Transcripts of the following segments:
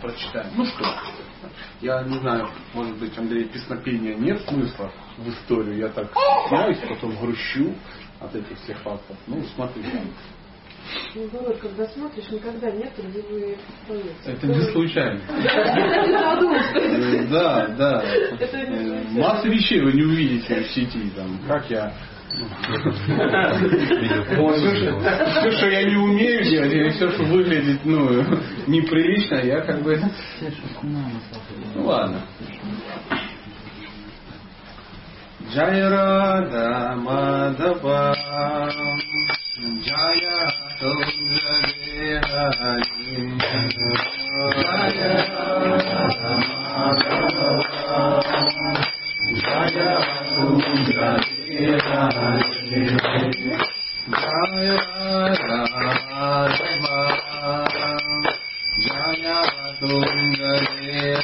прочитаем. Ну что, я не знаю, может быть, Андрей, песнопения нет смысла в историю. Я так стесняюсь, потом грущу от этих всех фактов. Ну, смотри. Ну, Володь, когда смотришь, никогда нет, где вы поете. Это не случайно. Да, да. Масса вещей вы не увидите в сети. Там, как я все, что я не умею делать, или все, что выглядит ну, неприлично, я как бы... Ну ладно. Джая Рада Мадава Джая Тунджаре Джая Мадава Jaya Kundra Jaya Tungare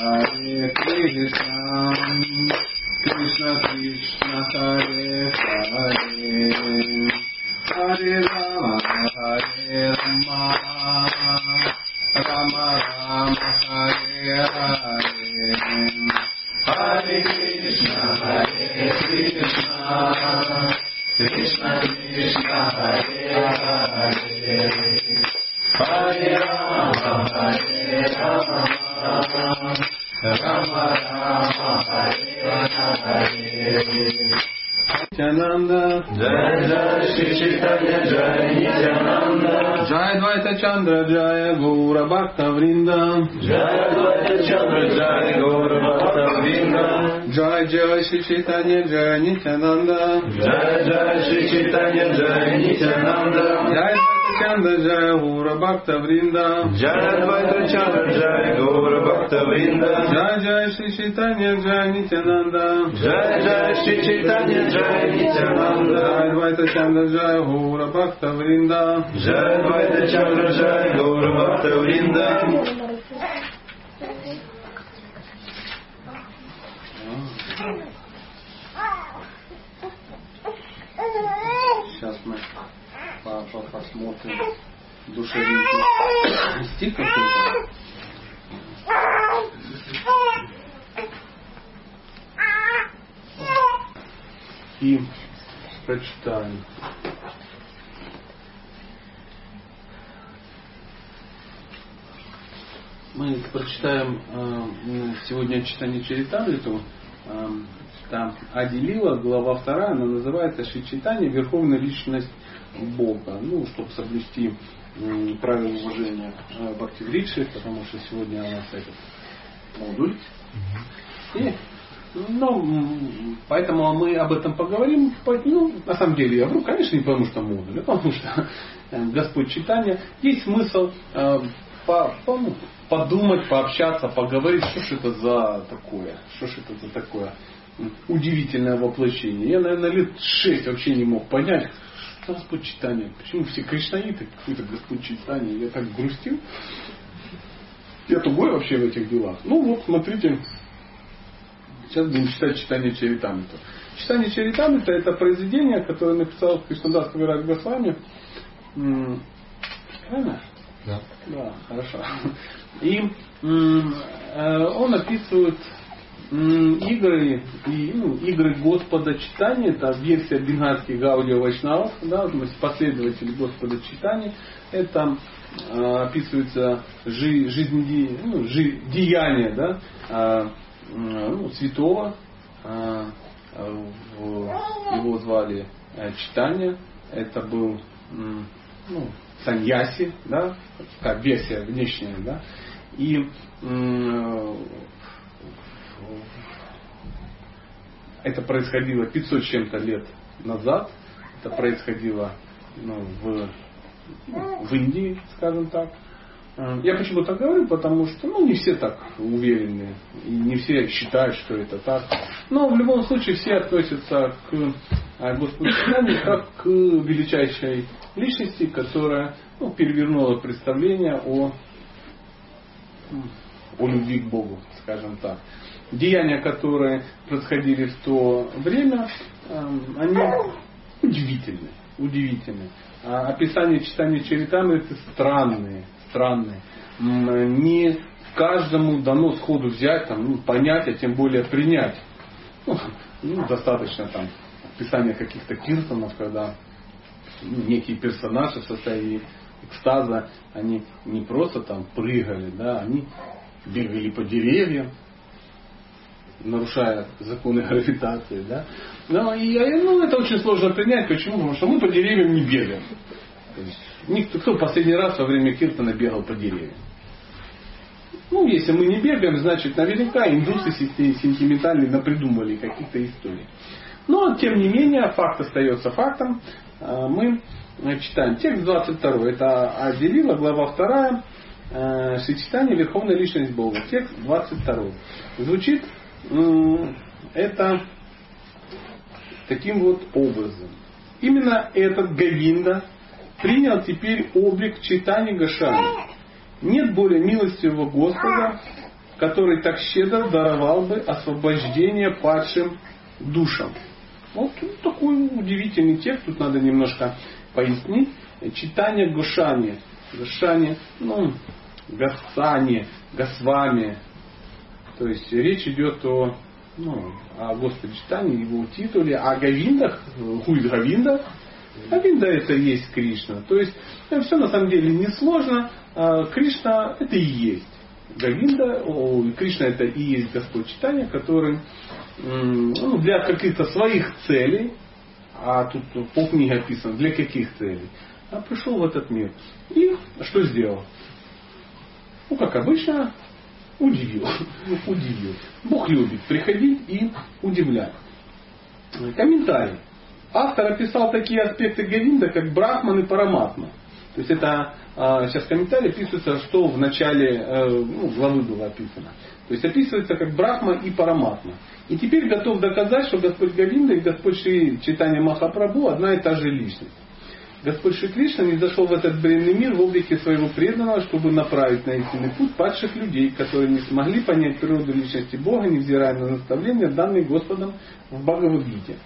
Hare Krishna, Krishna Krishna, Hare Hare. Dvaita Chandra Jai Gaura Bhakta Vrinda, Jai Dvaita Chandra Jai Gaura Bhakta Vrinda, Jai Jai Shri Chaitanya Jai Nityananda, Jai Jai Shri Chaitanya Jai Nityananda, Jai Dvaita Chandra Jai Gaura Bhakta Vrinda, Jai Dvaita Chandra Jai Gaura Bhakta Vrinda, Jai Jai Shri Chaitanya Jai Nityananda, Jai Jai Shri Chaitanya Jai Nityananda, Jai Dvaita Chandra Jai Gaura Bhakta Vrinda, Jai Dvaita Chandra Jai Gaura Bhakta Vrinda. Сейчас мы посмотрим душевный стих какой-то. И прочитаем. Мы прочитаем э, сегодня читание Чаритамриту. Э, там Адилила, глава вторая, она называется Шичитание, Верховная Личность Бога. Ну, чтобы соблюсти правила уважения э, Бхактивридши, потому что сегодня у нас этот модуль. И, ну, Поэтому мы об этом поговорим. Ну, на самом деле я вру, конечно, не потому что модуль, а потому что э, Господь читания. Есть смысл э, по, по, ну, подумать, пообщаться, поговорить, что ж это за такое, что ж это за такое удивительное воплощение. Я, наверное, лет шесть вообще не мог понять, Господь читания. Почему все кришнаиты, какой-то Господь читания. Я так грустил. Я тугой вообще в этих делах. Ну вот, смотрите, Сейчас будем читать читание Чаритамрита. Читание Чаритамрита это произведение, которое написал Кришнадас Кавирак Госвами. Правильно? Да. Да, хорошо. И э, он описывает игры и ну, игры Господа читания, это версия бенгальских гаудио вайшнавов, да, то есть последователи Господа читания, это э, описывается жи, жизнь, ну, жи, деяния, да, э, ну, святого, э, его звали э, Читания, это был ну, саньяси, да, как версия внешняя, да, и это происходило 500 чем-то лет назад, это происходило ну, в, в Индии, скажем так. Я почему так говорю, потому что ну, не все так уверены, и не все считают, что это так. Но в любом случае все относятся к а, Господу как к величайшей личности, которая ну, перевернула представление о, о любви к Богу, скажем так. Деяния, которые происходили в то время, эм, они удивительны. удивительны. А описание читания это странные, странные. Не каждому дано сходу взять, там, ну, понять, а тем более принять. Ну, ну, достаточно там описания каких-то киртанов, когда некие персонажи в состоянии экстаза, они не просто там прыгали, да, они бегали по деревьям, нарушая законы гравитации. Да? Но, и, ну, это очень сложно принять. Почему? Потому что мы по деревьям не бегаем. Никто, кто последний раз во время Киртона бегал по деревьям? Ну, если мы не бегаем, значит, наверняка индусы сентиментальные напридумали каких-то историй. Но, тем не менее, факт остается фактом. А, мы читаем текст 22. Это Аделила, глава 2. Э, Сочетание Верховной Личность Бога. Текст 22. Звучит это таким вот образом. Именно этот Гавинда принял теперь облик читания Гашани. Нет более милостивого Господа, который так щедро даровал бы освобождение падшим душам. Вот такой удивительный текст, тут надо немножко пояснить. Читание Гошани. Гошани, ну, Гасани, Гасвами, то есть речь идет о, ну, о Господе его титуле, о Гавиндах, хуй Гавинда. Гавинда это и есть Кришна. То есть э, все на самом деле несложно. А Кришна это и есть. Гавинда, Кришна это и есть Господь читания, который ну, для каких-то своих целей, а тут полкниги описано, для каких целей, а пришел в этот мир. И что сделал? Ну, как обычно, удивил. удивил. Бог любит приходить и удивлять. Комментарий. Автор описал такие аспекты Гавинда, как Брахман и Параматма. То есть это а, сейчас комментарий описывается, что в начале э, ну, главы было описано. То есть описывается как Брахма и Параматма. И теперь готов доказать, что Господь Гавинда и Господь Шри Читания Махапрабху одна и та же личность. Господь Шри Кришна не зашел в этот бренный мир в облике своего преданного, чтобы направить на истинный путь падших людей, которые не смогли понять природу личности Бога, невзирая на наставления, данные Господом в Бхагавадгите.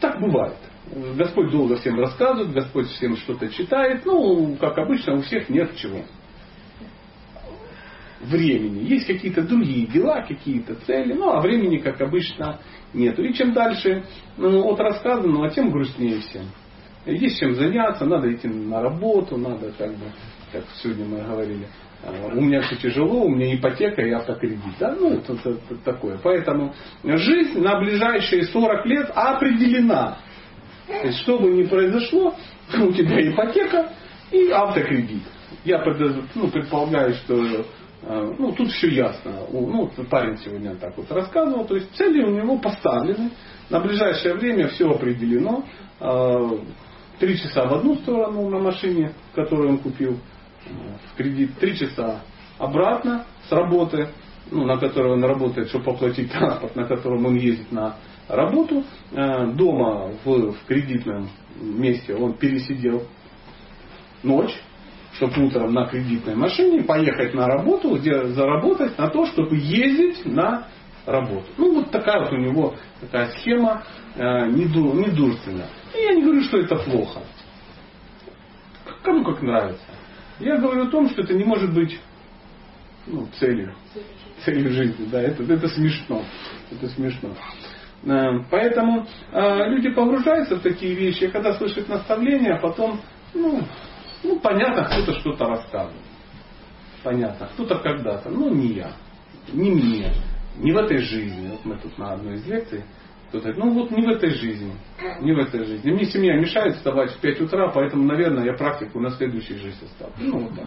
Так бывает. Господь долго всем рассказывает, Господь всем что-то читает. Ну, как обычно, у всех нет чего. Времени. Есть какие-то другие дела, какие-то цели, ну а времени, как обычно, нету. И чем дальше ну, от рассказанного, тем грустнее всем. Есть чем заняться, надо идти на работу, надо как бы, как сегодня мы говорили, у меня все тяжело, у меня ипотека и автокредит. Да? Ну, это, это, это такое. Поэтому жизнь на ближайшие 40 лет определена. То есть, что бы ни произошло, у тебя ипотека и автокредит. Я ну, предполагаю, что ну, тут все ясно. Ну, парень сегодня так вот рассказывал. То есть цели у него поставлены. На ближайшее время все определено. Э, три часа в одну сторону на машине, которую он купил в кредит. Три часа обратно с работы, ну, на которой он работает, чтобы оплатить транспорт, на котором он ездит на работу. Э, дома в, в кредитном месте он пересидел ночь, чтобы утром на кредитной машине поехать на работу, где заработать на то, чтобы ездить на работу. Ну, вот такая вот у него такая схема э, недурственная. И я не говорю, что это плохо. Кому как нравится. Я говорю о том, что это не может быть ну, целью, целью жизни. Да, это, это смешно. Это смешно. Э, поэтому э, люди погружаются в такие вещи, когда слышат наставления, а потом, ну, ну понятно, кто-то что-то рассказывает. Понятно, кто-то когда-то, но не я, не мне, не в этой жизни. Вот мы тут на одной из лекций кто-то говорит, ну вот не в этой жизни, не в этой жизни. Мне семья мешает вставать в 5 утра, поэтому, наверное, я практику на следующей жизни оставлю. Ну, вот так.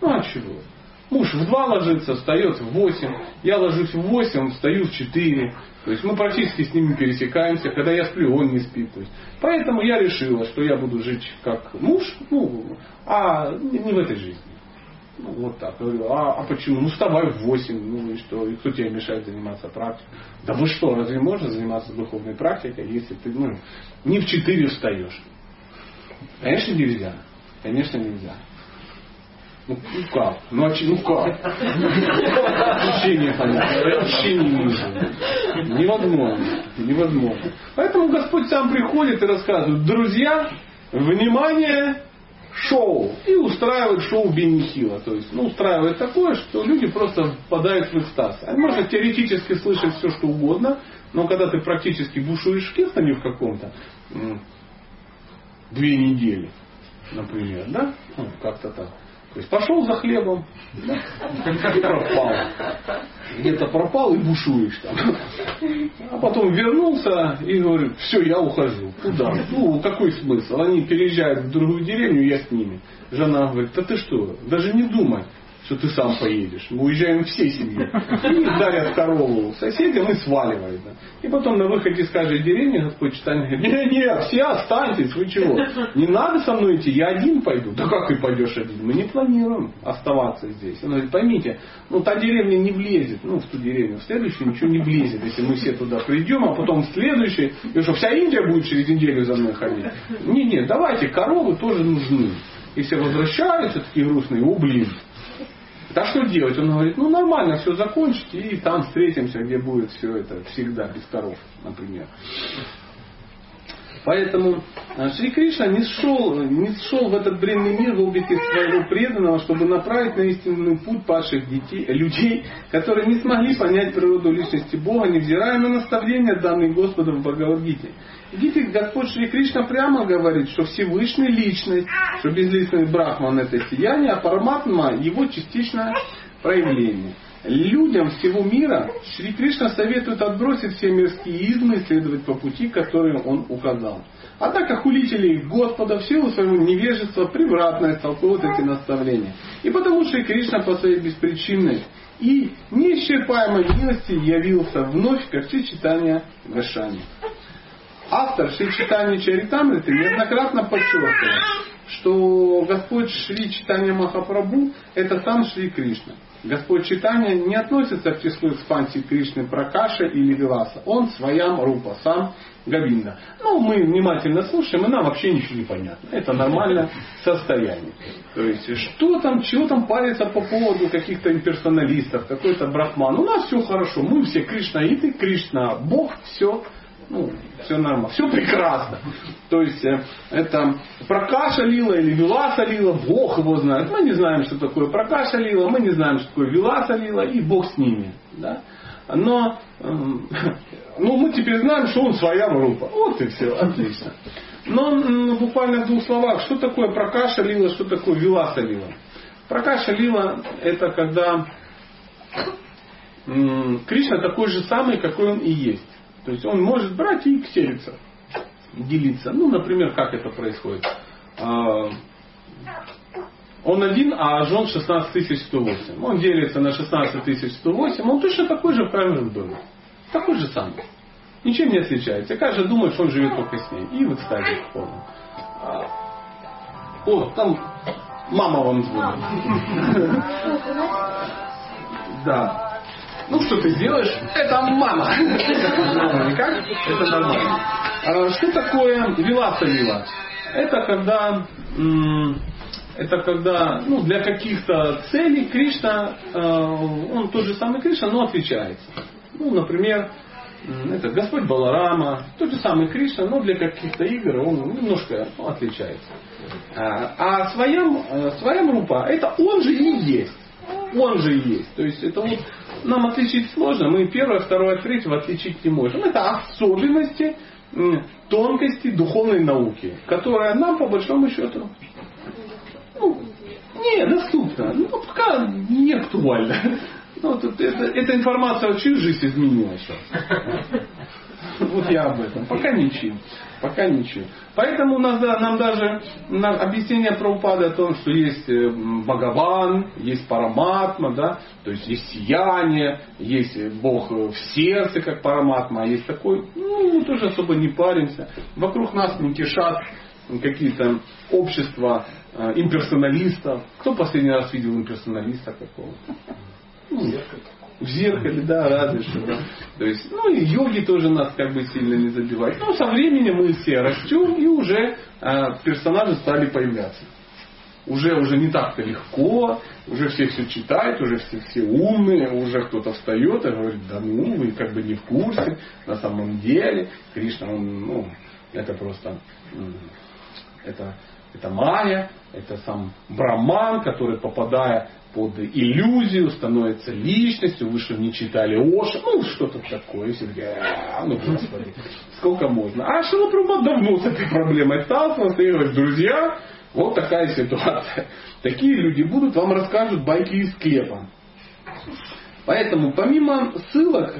Ну, а чего? Муж в 2 ложится, встает в 8. Я ложусь в 8, встаю в 4. То есть мы практически с ними пересекаемся. Когда я сплю, он не спит. То есть, поэтому я решила, что я буду жить как муж, ну, а не в этой жизни. Ну, вот так. Я говорю, а, а почему? Ну, вставай в 8. Ну и что? И кто тебе мешает заниматься практикой? Да вы что, разве можно заниматься духовной практикой, если ты ну, не в 4 встаешь? Конечно, нельзя. Конечно, нельзя. Ну, ну как? Ну, а, ну как? Учение понятно. Не нужно. Невозможно. Невозможно. Поэтому Господь сам приходит и рассказывает, друзья, внимание, шоу. И устраивает шоу Бенихила. То есть, ну, устраивает такое, что люди просто впадают в экстаз. А можно теоретически слышать все, что угодно, но когда ты практически бушуешь киртане в каком-то, две недели, например, да? Ну, как-то так. То есть пошел за хлебом и пропал. Где-то пропал и бушуешь там. А потом вернулся и говорит, все, я ухожу. Куда? Ну, какой смысл? Они переезжают в другую деревню, я с ними. Жена говорит, да ты что, даже не думай что ты сам поедешь. Мы уезжаем всей семьей. И дарят корову соседям и сваливают. Да. И потом на выходе из каждой деревни Господь читание говорит, нет, нет, все останьтесь, вы чего? Не надо со мной идти, я один пойду. Да как ты пойдешь один? Мы не планируем оставаться здесь. Он говорит, поймите, ну та деревня не влезет, ну в ту деревню, в следующую ничего не влезет, если мы все туда придем, а потом в следующий, и что вся Индия будет через неделю за мной ходить. Не, не, давайте, коровы тоже нужны. И все возвращаются такие грустные, о блин, да что делать? Он говорит, ну нормально, все закончите и там встретимся, где будет все это всегда, без коров, например. Поэтому э, Шри Кришна не шел, не шел в этот бренный мир в своего преданного, чтобы направить на истинный путь падших детей, людей, которые не смогли понять природу личности Бога, невзирая на наставления, данные Господом в Бхагавадгите. Видите, Господь Шри Кришна прямо говорит, что Всевышний личность, что безличный Брахман это сияние, а Параматма его частичное проявление. Людям всего мира Шри Кришна советует отбросить все мирские измы и следовать по пути, который он указал. Как хулители Господа в силу своего невежества превратно истолковывают эти наставления. И потому что Кришна по своей беспричинной и неисчерпаемой милости явился вновь как читания Гашани. Автор Шри Читания Чаритамриты неоднократно подчеркивал, что Господь Шри Читания Махапрабху это сам Шри Кришна. Господь Читания не относится к числу экспансий Кришны Пракаша или Виласа. Он своям Рупа, сам Гавинда. Ну, мы внимательно слушаем, и нам вообще ничего не понятно. Это нормальное состояние. То есть, что там, чего там париться по поводу каких-то имперсоналистов, какой-то брахман. У нас все хорошо, мы все Кришнаиты, Кришна Бог, все ну, все нормально, все прекрасно. То есть э, это прокаша лила или виласа лила, Бог его знает. Мы не знаем, что такое прокаша лила, мы не знаем, что такое виласа лила, и Бог с ними. Да? Но эм, ну, мы теперь знаем, что он своя группа. Вот и все, отлично. Но буквально в двух словах, что такое прокаша лила, что такое виласа лила. Прокаша лила это когда Кришна такой же самый, какой он и есть. То есть он может брать и кселиться, делиться. Ну, например, как это происходит. А, Он один, а жен 16 108. Он делится на 16 108. Он точно такой же в каждом доме. Такой же самый. Ничем не отличается. Каждый думает, что он живет только с ней. И в экстазе полном. А, о, там мама вам звонит. Да. Ну что ты делаешь? Это мама. Мама никак? Это нормально. А что такое вилата вила? Это когда это когда ну, для каких-то целей Кришна, э, он тот же самый Кришна, но отличается. Ну, например, это Господь Баларама, тот же самый Кришна, но для каких-то игр он немножко ну, отличается. А, а своем, э, своем рупа, это он же и есть. Он же есть. То есть это вот нам отличить сложно. Мы первое, второе, третье отличить не можем. Это особенности, тонкости духовной науки, которая нам по большому счету ну, не, доступно. Ну, пока не актуально. Ну, тут это, эта информация вообще жизнь изменила сейчас. Вот я об этом. Пока ничего. Пока ничего. Поэтому да, нам даже на объяснение про упады о том, что есть э, Бхагаван, есть Параматма, да, то есть есть сияние, есть Бог в сердце, как Параматма, а есть такой, ну, тоже особо не паримся. Вокруг нас не кишат какие-то общества э, имперсоналистов. Кто последний раз видел имперсоналиста какого? Ну, в зеркале, да, разве что, да. То есть, ну и йоги тоже нас как бы сильно не забивают. Но со временем мы все растем и уже э, персонажи стали появляться. Уже, уже не так-то легко, уже все все читают, уже все, все умные, уже кто-то встает и говорит, да ну, вы как бы не в курсе, на самом деле, Кришна, он, ну, это просто это, это майя, это сам браман, который, попадая под иллюзию, становится личностью, вы что не читали Оша, ну что-то такое, все «А, ну господи, сколько можно. А Шилапрабхат давно с этой проблемой сталкивался и говорит, друзья, вот такая ситуация. Такие люди будут, вам расскажут байки из склепа. Поэтому помимо ссылок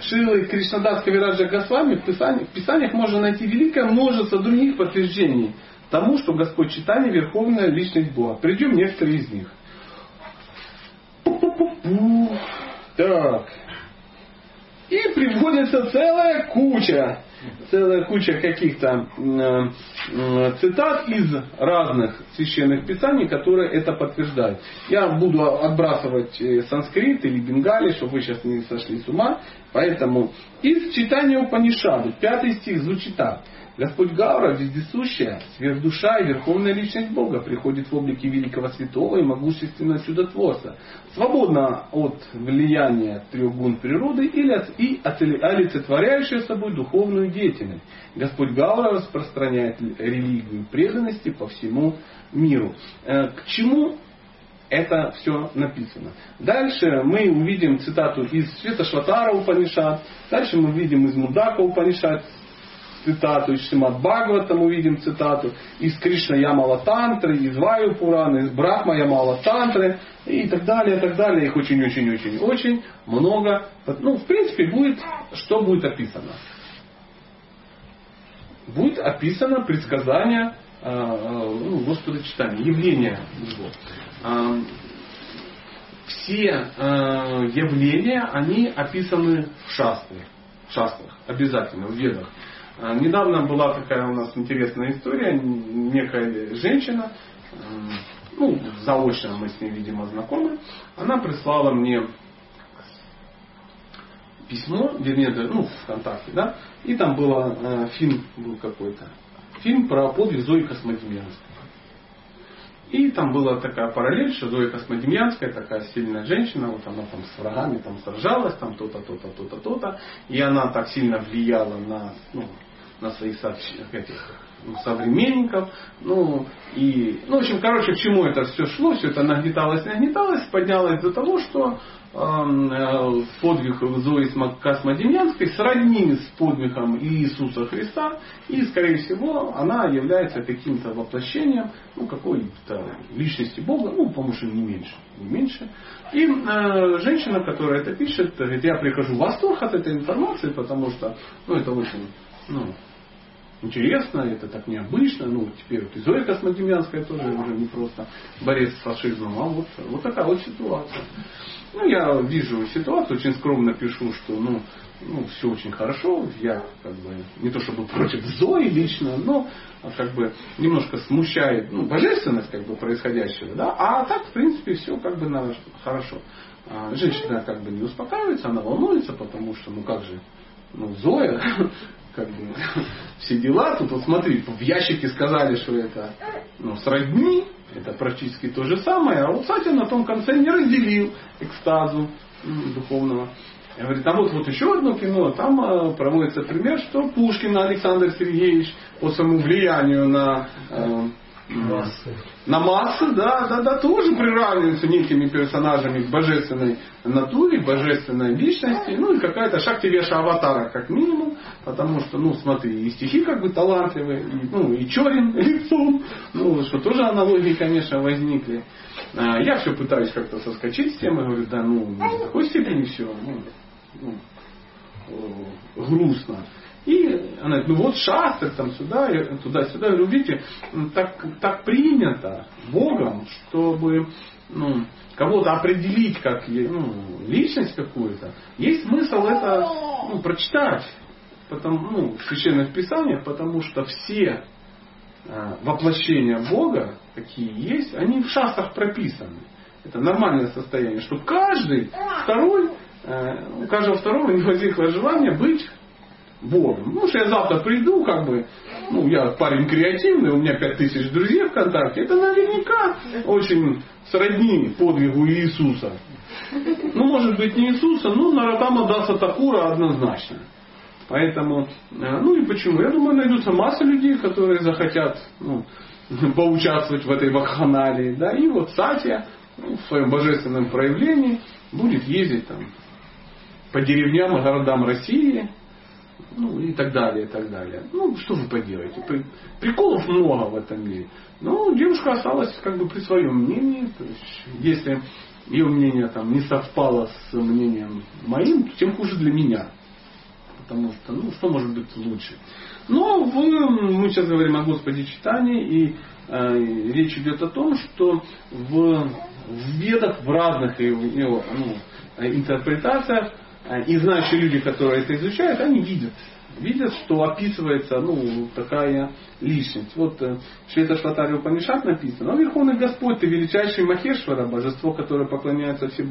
Шилы Кришнадас Кавираджа Госвами в писаниях, в писаниях можно найти великое множество других подтверждений тому, что Господь Читание Верховная Личность Бога. Придем некоторые из них. Так. И приводится целая куча, целая куча каких-то э, цитат из разных священных писаний, которые это подтверждают. Я буду отбрасывать э, санскрит или бенгали, чтобы вы сейчас не сошли с ума. Поэтому из читания Упанишаду, пятый стих звучит так. Господь Гаура, вездесущая, сверхдуша и верховная личность Бога, приходит в облике великого святого и могущественного чудотворца, свободно от влияния трех гун природы и олицетворяющая собой духовную деятельность. Господь Гаура распространяет религию преданности по всему миру. Э, к чему это все написано. Дальше мы увидим цитату из Света Шватара Упанишат, дальше мы увидим из Мудака Упанишат, цитату, из Шимат Бхагавата мы видим цитату, из Кришна Ямала Тантры, из Ваю Пурана, из Брахма Ямала Тантры и так далее, и так далее. Их очень-очень-очень-очень много. Ну, в принципе, будет, что будет описано? Будет описано предсказание э, ну, Господа читания, явление его. Э, все явления, они описаны в шастрах, шастрах, обязательно, в ведах. А, недавно была такая у нас интересная история. Некая женщина, ну, заочно мы с ней, видимо, знакомы, она прислала мне письмо, вернее, ну, ВКонтакте, да, и там было, э, фильм был какой-то, фильм про подвиг Зои Космодемьянской. И там была такая параллель, что Зоя Космодемьянская, такая сильная женщина, вот она там с врагами там сражалась, там то-то, то-то, то-то, то-то. И она так сильно влияла на, ну, на своих этих, современников. Ну, и, ну, в общем, короче, к чему это все шло, все это нагнеталось, нагнеталось, поднялось до того, что эм, э, подвиг Зои Космодемьянской сродни с подвигом Иисуса Христа, и, скорее всего, она является каким-то воплощением ну, какой-то личности Бога, ну, по-моему, не меньше. Не меньше. И э, женщина, которая это пишет, говорит, я прихожу в восторг от этой информации, потому что ну, это очень ну, интересно, это так необычно. Ну, теперь вот и Зоя Космодемьянская тоже уже не просто борец с фашизмом, а вот, вот такая вот ситуация. Ну, я вижу ситуацию, очень скромно пишу, что ну, ну, все очень хорошо. Я как бы не то чтобы против Зои лично, но как бы немножко смущает ну, божественность как бы происходящего, да, а так в принципе все как бы на, хорошо. А женщина как бы не успокаивается, она волнуется, потому что ну как же, ну Зоя, как бы все дела, тут вот смотри, в ящике сказали, что это ну, сродни, это практически то же самое, а вот Сатя на том конце не разделил экстазу духовного. Я говорю, там вот, вот еще одно кино, там э, проводится пример, что Пушкин Александр Сергеевич по своему влиянию на э, массы. На массы, да, да, да, тоже приравниваются некими персонажами к божественной натуре, божественной личности, ну и какая-то шахти веша аватара как минимум, потому что, ну смотри, и стихи как бы талантливые, и, ну и черен лицом, ну что тоже аналогии, конечно, возникли. А, я все пытаюсь как-то соскочить с темы, говорю, да ну, в такой степени все, ну, ну, грустно. И она говорит, ну вот шастер там сюда, туда-сюда. Говорю, видите, так, так принято Богом, чтобы ну, кого-то определить как ну, личность какую-то, есть смысл это ну, прочитать потому, ну, в священных писаниях, потому что все э, воплощения Бога, какие есть, они в шастах прописаны. Это нормальное состояние, что каждый второй Э, у каждого второго не возникло желание быть Богом. Ну, что я завтра приду, как бы, ну, я парень креативный, у меня пять тысяч друзей ВКонтакте, это наверняка очень сродни подвигу Иисуса. Ну, может быть, не Иисуса, но Наратама Даса Такура однозначно. Поэтому, э, ну и почему? Я думаю, найдутся масса людей, которые захотят ну, поучаствовать в этой вакханалии. Да? И вот Сатья ну, в своем божественном проявлении будет ездить там по деревням и городам России, ну и так далее, и так далее. Ну, что вы поделаете? Приколов много в этом мире. Но девушка осталась как бы при своем мнении. То есть, если ее мнение там не совпало с мнением моим, тем хуже для меня. Потому что, ну, что может быть лучше? Но в, мы сейчас говорим о Господе читании, и э, речь идет о том, что в, в ведах, в разных его, ну, интерпретациях Э, и знающие люди, которые это изучают, они видят, видят, что описывается ну, такая личность. Вот в Швета Шватаре Упанишат написано, «О Верховный Господь, ты величайший Махешвара, божество, которое поклоняются все,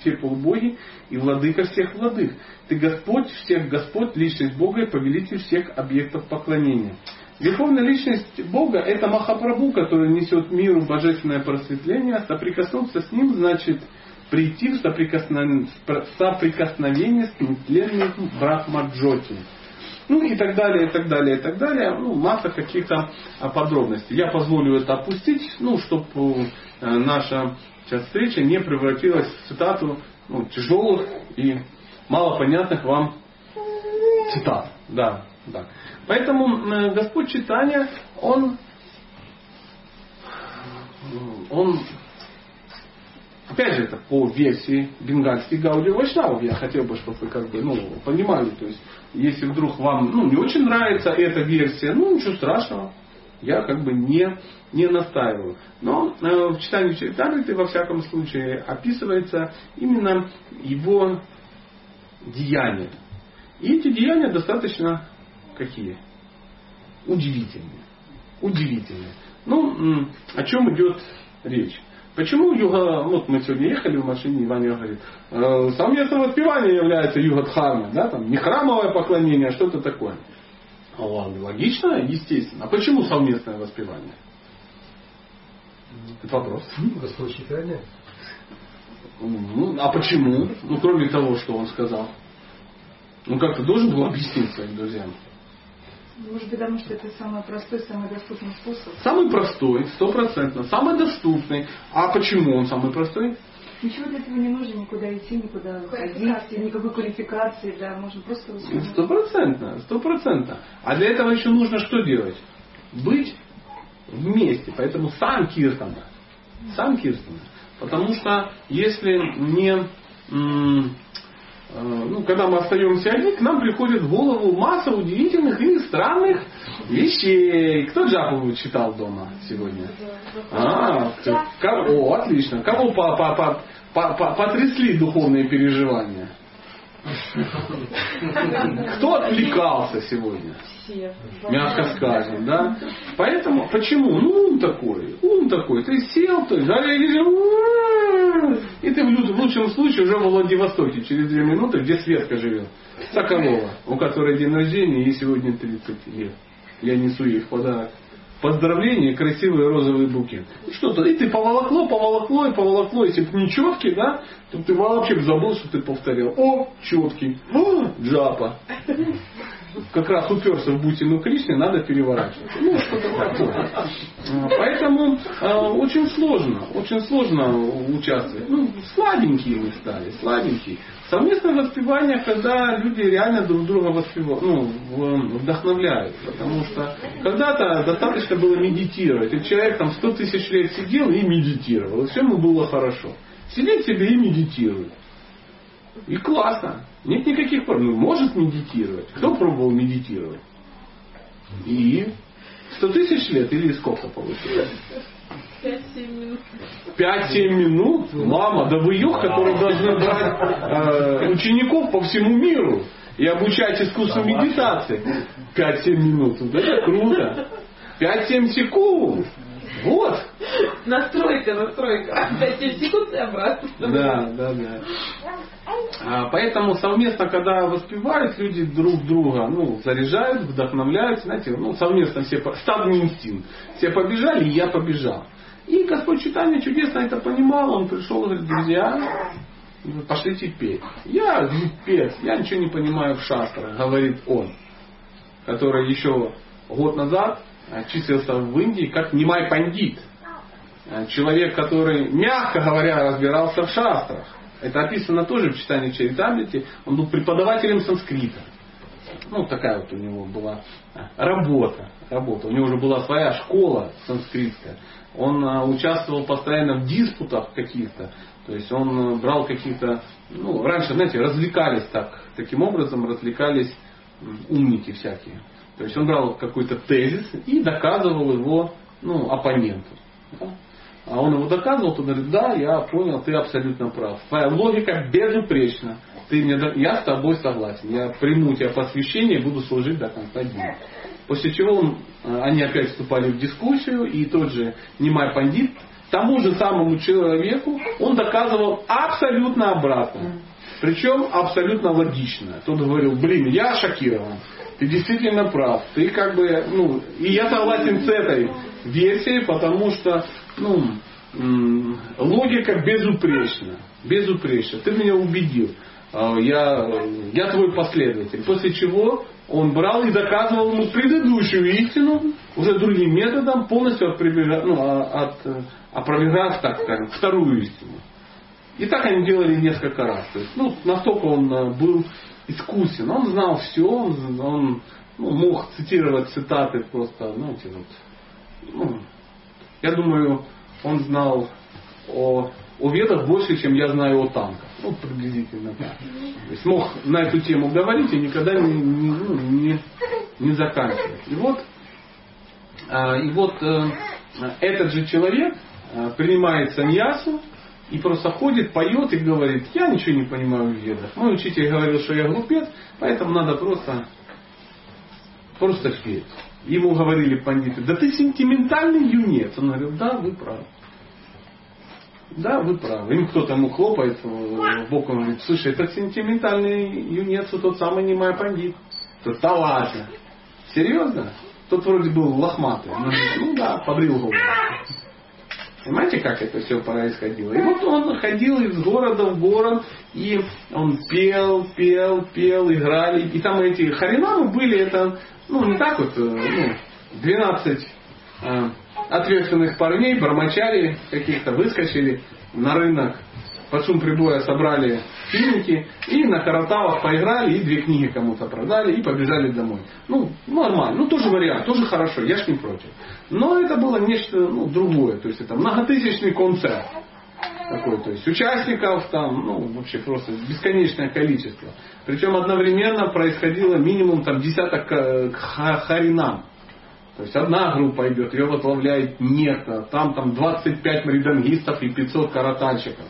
все полубоги и владыка всех владык. Ты Господь всех Господь, личность Бога и повелитель всех объектов поклонения». Верховная личность Бога – это Махапрабху, который несет миру божественное просветление. Соприкоснуться с ним значит – прийти в соприкосновение, с нетленным Брахмаджоти. Ну и так далее, и так далее, и так далее. Ну, масса каких-то а, подробностей. Я позволю это опустить, ну, чтобы э, наша сейчас встреча не превратилась в цитату ну, тяжелых и малопонятных вам цитат. Да, да. Поэтому э, Господь читания, он, он Опять же, это по версии бенгальских Гауди Вайшнавов. Я хотел бы, чтобы вы как бы, ну, понимали. То есть, если вдруг вам ну, не очень нравится эта версия, ну, ничего страшного. Я как бы не, не настаиваю. Но э, в читании Чайтамриты, во всяком случае, описывается именно его деяния. И эти деяния достаточно какие? Удивительные. Удивительные. Ну, о чем идет речь? Почему юга, вот мы сегодня ехали в машине, Ваня говорит, э, совместное воспевание является юга-дхармой, да, там, не храмовое поклонение, а что-то такое. А логично, естественно. А почему совместное воспевание? Это вопрос. Господь читание. Ну, а почему? Ну, кроме того, что он сказал. Ну, как-то должен был объяснить своим друзьям. Может быть, потому что это самый простой, самый доступный способ. Самый простой, стопроцентно, самый доступный. А почему он самый простой? Ничего для этого не нужно, никуда идти, никуда ходить, никакой квалификации, да, можно просто Стопроцентно, стопроцентно. А для этого еще нужно что делать? Быть вместе. Поэтому сам Киртан. Сам Киртан. Потому что если не ну, когда мы остаемся одни, к нам приходит в голову масса удивительных и странных вещей. Кто джапу читал дома сегодня? А, о, отлично. Кого по, по, по, по, по, потрясли духовные переживания? Кто отвлекался сегодня? Мягко скажем, да? Поэтому, почему? Ну, ум такой, ум такой. Ты сел, то есть, и ты в лучшем случае уже в Владивостоке через две минуты, где Светка живет. Соколова, у которой день рождения, и сегодня 30 лет. Я несу ей в подарок поздравления, красивый розовый букет. Что-то, и ты поволокло, поволокло и поволокло. Если бы не четкий, да, то ты вообще забыл, что ты повторял. О, четкий. О, джапа. Как раз уперся в Бутину Кришне, надо переворачивать. Ну, что-то такое. А, поэтому э, очень сложно, очень сложно участвовать. Ну, слабенькие мы стали, слабенькие. Совместное воспевание, когда люди реально друг друга воспевают, ну, вдохновляют. Потому что когда-то достаточно было медитировать. И человек там сто тысяч лет сидел и медитировал. И все ему было хорошо. Сидит себе и медитирует. И классно. Нет никаких проблем. Может медитировать. Кто пробовал медитировать? И сто тысяч лет или сколько получилось? 5-7 минут. 5-7 минут? Мама, да вы юг, которые должны брать э, учеников по всему миру и обучать искусству медитации. 5-7 минут. Это круто. 5-7 секунд. Вот. Настройка, настройка. 5-7 секунд и обратно. Да, да, да. А, поэтому совместно, когда воспевают, люди друг друга ну, заряжают, вдохновляют, знаете, ну, совместно все, стадный инстинкт. Все побежали, и я побежал. И Господь Читание чудесно это понимал, он пришел и говорит, друзья, пошлите петь. Я пец, я ничего не понимаю в шастрах, говорит он, который еще год назад числился в Индии как Нимай Пандит. Человек, который, мягко говоря, разбирался в шастрах. Это описано тоже в читании Чаритамрити. Он был преподавателем санскрита. Ну, такая вот у него была работа. работа. У него уже была своя школа санскритская. Он а, участвовал постоянно в диспутах каких-то. То есть он брал какие-то, ну, раньше, знаете, развлекались так, таким образом развлекались умники всякие. То есть он брал какой-то тезис и доказывал его, ну, оппоненту. Да? А он его доказывал, то говорит, да, я понял, ты абсолютно прав. Твоя логика безупречна. Ты мне, я с тобой согласен. Я приму тебя посвящение и буду служить до конца дня. После чего он, э, они опять вступали в дискуссию, и тот же Нимай Пандит тому же самому человеку он доказывал абсолютно обратно. Причем абсолютно логично. Тот говорил, блин, я шокирован. Ты действительно прав. Ты как бы, ну, и я согласен с этой версией, потому что, ну, логика безупречна. Безупречна. Ты меня убедил. А, я, я твой последователь. После чего он брал и доказывал ему предыдущую истину уже другим методом, полностью от, ну, а, от, э, опровергав, так скажем, вторую истину. И так они делали несколько раз. То есть, ну, настолько он э, был искусен, он знал все, он, ну, мог цитировать цитаты просто, ну, вот, ну, я думаю, он знал о, о ведах больше, чем я знаю о танках. Ну, приблизительно так. Мог на эту тему говорить и никогда не, не, ну, не, не заканчивать. И вот, а, и вот э, этот же человек э, принимает саньясу и просто ходит, поет и говорит, я ничего не понимаю в ведах. Мой учитель говорил, что я глупец, поэтому надо просто, просто петь. Ему говорили пандиты, да ты сентиментальный юнец. Он говорил, да, вы правы. Да, вы правы. Им кто-то ему хлопает в бок, он говорит, слушай, это сентиментальный юнец, тот самый немая пандит. Тот, да. Серьезно? Тот вроде был лохматый. Он говорит, ну да, побрил голову. Понимаете, как это все происходило? И вот он ходил из города в город, и он пел, пел, пел, играли. И там эти харинамы были, это, ну, не так вот, э, ну, 12 э, ответственных парней, бармачали каких-то, выскочили на рынок, под шум прибоя собрали финики и на каратавах поиграли и две книги кому-то продали и побежали домой. Ну, нормально, ну тоже вариант, тоже хорошо, я ж не против. Но это было нечто ну, другое, то есть это многотысячный концерт. Такое, то есть участников там, ну, вообще просто бесконечное количество. Причем одновременно происходило минимум там десяток э, харинам. То есть одна группа идет, ее возглавляет некто, там там 25 мридангистов и 500 каратальщиков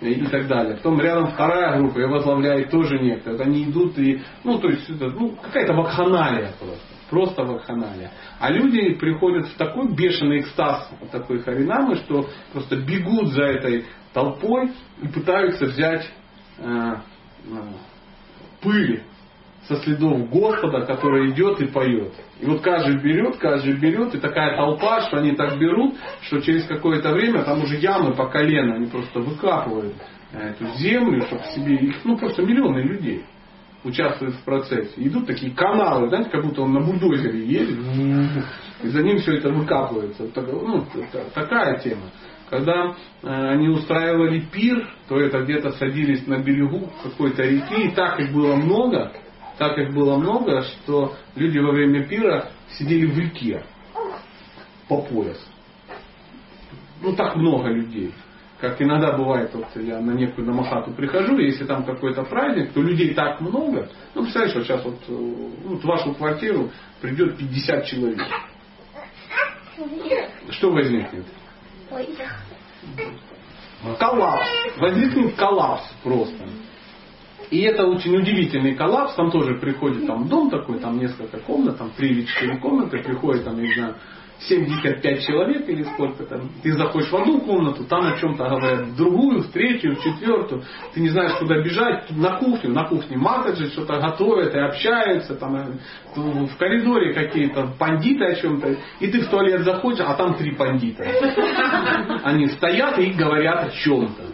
и так далее. Потом рядом вторая группа, ее возглавляет тоже некто. Вот они идут и, ну, то есть, это, ну, какая-то вакханалия просто. Просто вакханалия. А люди приходят в такой бешеный экстаз от такой харинамы, что просто бегут за этой толпой и пытаются взять э, э, пыль со следов Господа, который идет и поет. И вот каждый берет, каждый берет, и такая толпа, что они так берут, что через какое-то время там уже ямы по колено, они просто выкапывают э, эту землю, чтобы себе их, ну просто миллионы людей участвуют в процессе. Идут такие каналы, знаете, как будто он на бульдозере едет, и за ним все это выкапывается. Ну, такая тема. Когда э, они устраивали пир, то это где-то садились на берегу какой-то реки, и так их было много, так их было много, что люди во время пира сидели в реке по пояс. Ну так много людей. Как иногда бывает, вот я на некую намахату прихожу, если там какой-то праздник, то людей так много. Ну, представляешь, вот сейчас вот, э, вот в вашу квартиру придет 50 человек. Что возникнет? Коллапс. Возникнет коллапс просто. И это очень удивительный коллапс. Там тоже приходит там дом такой, там несколько комнат, там три или четыре комнаты, приходит там, не знаю, 75 человек или сколько там. Ты заходишь в одну комнату, там о чем-то говорят, в другую, в третью, в четвертую. Ты не знаешь, куда бежать, на кухню, на кухне матаджи что-то готовят и общаются, там э, в коридоре какие-то пандиты о чем-то. И ты в туалет заходишь, а там три пандита. Они стоят и говорят о чем-то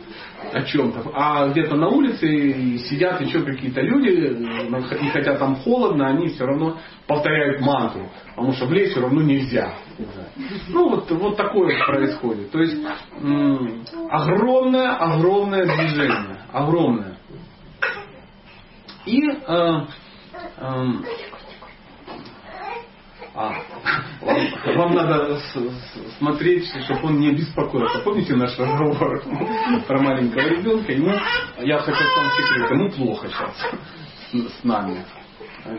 о чем-то. А где-то на улице сидят еще какие-то люди, и хотя там холодно, они все равно повторяют мантру, потому что в лес все равно нельзя. Ну вот, вот такое происходит. То есть огромное, огромное движение. Огромное. И э, э, а, вам, вам надо смотреть, чтобы он не беспокоился. Помните наш разговор про маленького ребенка? Ему, я хочу вам секрет, ему плохо сейчас с нами.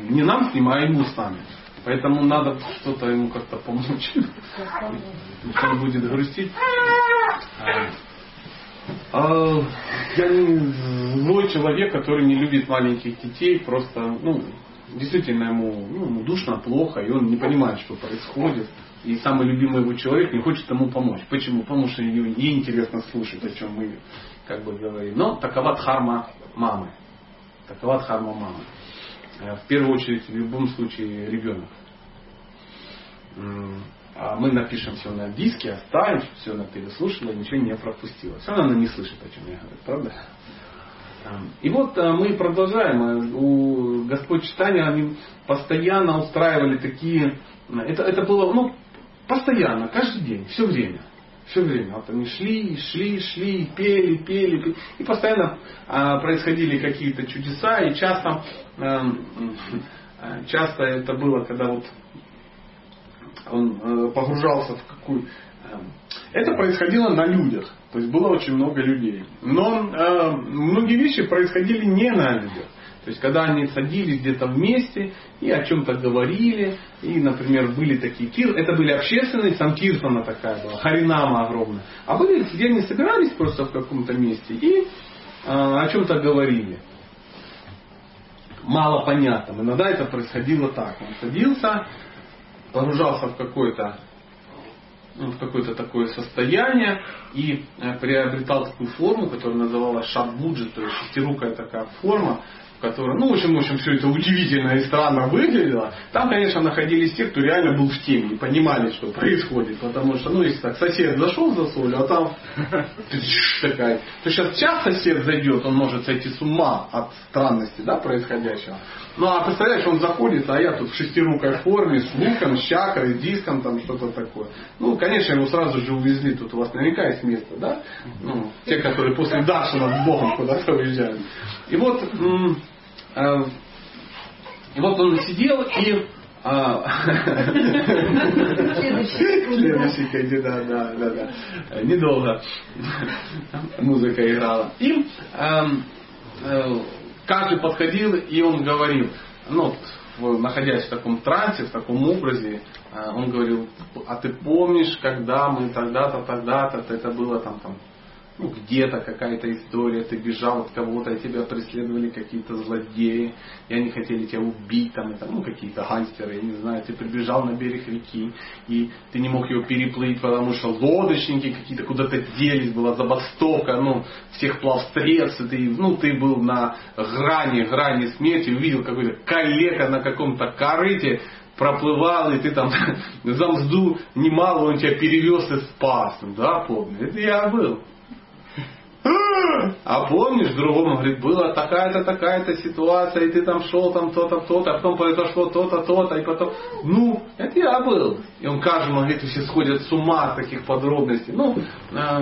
Не нам с ним, а ему с нами. Поэтому надо что-то ему как-то помочь. Он будет грустить. А, я не злой человек, который не любит маленьких детей, просто, ну, действительно ему ну, душно, плохо, и он не понимает, что происходит. И самый любимый его человек не хочет ему помочь. Почему? Потому что ей, ей интересно слушать, о чем мы как бы говорим. Но такова дхарма мамы. Такова дхарма мамы. Э, в первую очередь, в любом случае, ребенок. А мы напишем все на диске, оставим, все она переслушала, ничего не пропустила. Все равно она не слышит, о чем я говорю, правда? И вот э, мы продолжаем. У Господь Читания они постоянно устраивали такие... Это, это было ну, постоянно, каждый день, все время. Все время. Вот они шли, шли, шли, пели, пели. пели. И постоянно а, происходили какие-то чудеса. И часто, а, часто это было, когда вот он погружался в какую... Это происходило на людях. То есть было очень много людей. Но э, многие вещи происходили не на людях. То есть, когда они садились где-то вместе и о чем-то говорили, и, например, были такие кир, это были общественные, сам Киртана такая была, Харинама огромная. А были, где они собирались просто в каком-то месте и э, о чем-то говорили. Мало понятно. Иногда это происходило так. Он садился, погружался в какой-то в какое-то такое состояние и э, приобретал такую форму, которая называлась шаббуджи, то есть шестирукая такая форма, которая, ну, в общем, в общем, все это удивительно и странно выглядело. Там, конечно, находились те, кто реально был в теме и понимали, что происходит. Потому что, ну, если так, сосед зашел за солью, а там такая. То сейчас сейчас сосед зайдет, он может сойти с ума от странности, да, происходящего. Ну, а представляешь, он заходит, а я тут в шестирукой форме, с луком, с чакрой, диском, там что-то такое. Ну, конечно, его сразу же увезли, тут у вас наверняка есть место, да? Ну, те, которые после Даршина с Богом куда-то уезжают. И вот и вот он сидел и А, Следующий кандидат, да, да, да. Недолго музыка играла. И эм, э, каждый подходил, и он говорил, ну, находясь в таком трансе, в таком образе, э, он говорил, а ты помнишь, когда мы тогда-то, тогда-то, это было там, там ну, где-то какая-то история, ты бежал от кого-то, и тебя преследовали какие-то злодеи, и они хотели тебя убить, там, это, ну, какие-то гангстеры, я не знаю, ты прибежал на берег реки, и ты не мог его переплыть, потому что лодочники какие-то куда-то делись, была забастовка, ну, всех плавстрец, и ты, ну, ты был на грани, грани смерти, увидел какой-то калека на каком-то корыте, проплывал, и ты там за мзду немало он тебя перевез и спас. Да, помню. Это я был. А помнишь, другому говорит, была такая-то, такая-то ситуация, и ты там шел, там то-то, то-то, а потом произошло то-то, то-то, и потом, ну, это я был. И он каждому говорит, все сходят с ума от таких подробностей. Ну, э,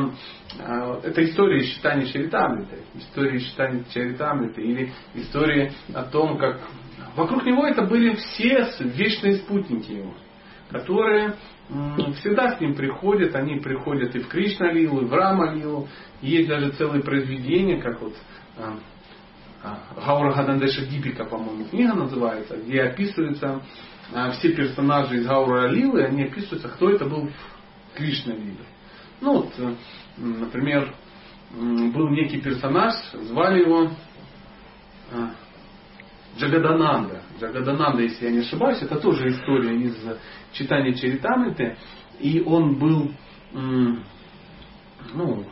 э, это история считания Чаритамриты, история считания Чаритамриты, или история о том, как вокруг него это были все вечные спутники его, которые всегда с ним приходят, они приходят и в Кришна-лилу, и в Рама-лилу. Есть даже целые произведения, как вот а, а, Гаура Гадандеша Дипика, по-моему, книга называется, где описываются а, все персонажи из Гаура Лилы, они описываются, кто это был в Кришна-лиле. Ну вот, э, например, был некий персонаж, звали его Джагадананда. Джагадананда, если я не ошибаюсь, это тоже история из читания Чаритамриты. И он был ну,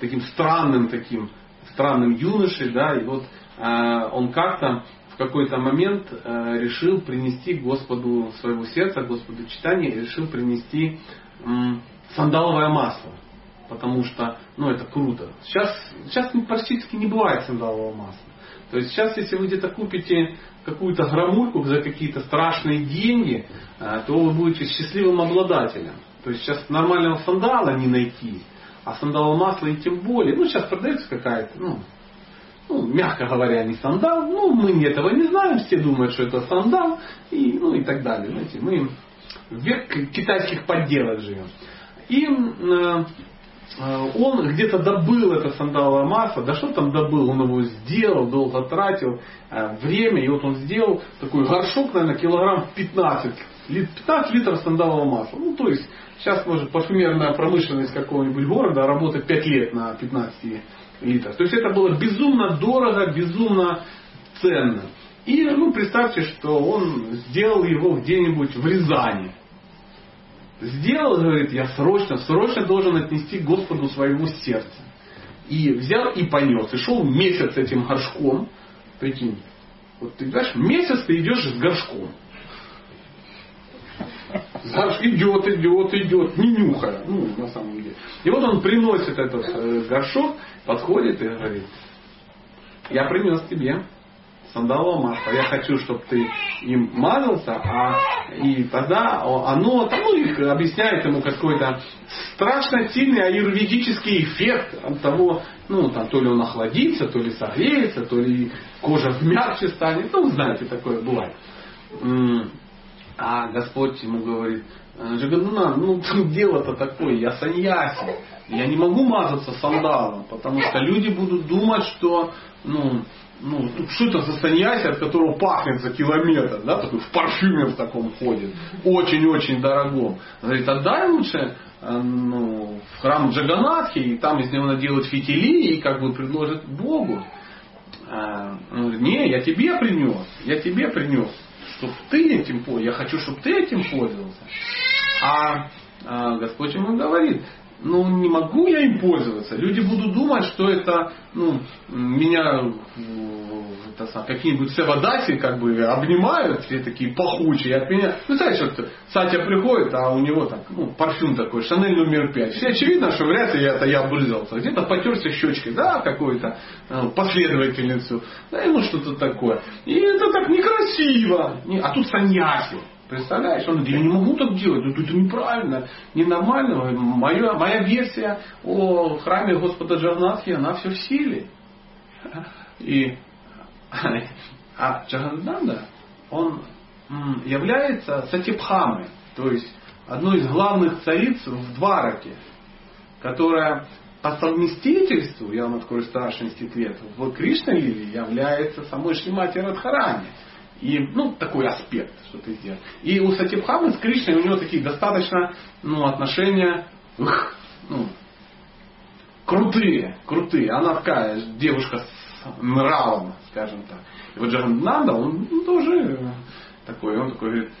таким странным, таким странным юношей, да, и вот э, он как-то в какой-то момент э, решил принести Господу своего сердца, Господу читания, решил принести э, сандаловое масло. Потому что, ну, это круто. Сейчас, сейчас практически не бывает сандалового масла. То есть сейчас, если вы где-то купите какую-то громульку за какие-то страшные деньги, э, то вы будете счастливым обладателем. То есть сейчас нормального сандала не найти, а сандалового масла и тем более. Ну, сейчас продается какая-то, ну, ну, мягко говоря, не сандал. Ну, мы этого не знаем, все думают, что это сандал, и, ну и так далее. Знаете, мы в век китайских подделок живем. И Э, он где-то добыл это сандаловое масло, да что там добыл, он его сделал, долго тратил э, время, и вот он сделал такой горшок, наверное, килограмм 15, 15 литров сандалового масла. Ну, то есть, сейчас может парфюмерная промышленность какого-нибудь города работать 5 лет на 15 литрах. То есть, это было безумно дорого, безумно ценно. И, ну, представьте, что он сделал его где-нибудь в Рязани. Сделал, говорит, я срочно, срочно должен отнести Господу своего сердца. И взял и понес. И шел месяц этим горшком. Прикинь. Вот ты знаешь, месяц ты идешь с горшком. Горшок идет, идет, идет, не нюхая. Ну, на самом деле. И вот он приносит этот э, горшок, подходит и говорит, я принес тебе сандалового масла. Я хочу, чтобы ты им мазался, а и тогда оно, там, ну, их объясняет ему какой-то страшно сильный аюрведический эффект от того, ну, там, то ли он охладится, то ли согреется, то ли кожа мягче станет, ну, знаете, такое бывает. А Господь ему говорит, Джаганна, ну дело-то такое, я саньяси, я не могу мазаться сандалом, потому что люди будут думать, что ну, ну, что это за саньяси, от которого пахнет за километр, да, такой в парфюме в таком ходит, очень-очень дорогом. Говорит, отдай лучше э, ну, в храм Джаганатхи, и там из него наделают фитили и как бы предложат Богу. Э, он говорит, не, я тебе принес, я тебе принес, чтобы ты этим пользовался, я хочу, чтобы ты этим пользовался. А Господь ему говорит, ну не могу я им пользоваться. Люди будут думать, что это ну, меня какие-нибудь севадаси как бы обнимают, все такие пахучие от меня. Ну, знаешь, вот Сатя приходит, а у него так, ну, парфюм такой, Шанель номер пять. Все очевидно, что вряд ли это я облизался. Где-то потерся щечкой, да, какой-то ну, последовательницу, да, ну что-то такое. И это так некрасиво. А тут саньяси. Представляешь? Он говорит, я не могу так делать, ну это неправильно, ненормально. Моя, моя версия о храме Господа Джаганатхи, она все в силе. И, а Джагананда, он является Сатипхамой, то есть одной из главных цариц в Двараке, которая по совместительству, я вам открою страшный секрет, в Кришна Лили является самой Шримати Радхарани. И, ну, такой аспект, что ты сделал. И у Сатипхамы с Кришной у него такие достаточно, ну, отношения, ух, ну, крутые, крутые. Она такая девушка с нравом, скажем так. И вот Джаганнанда, он ну, тоже такой, он такой говорит,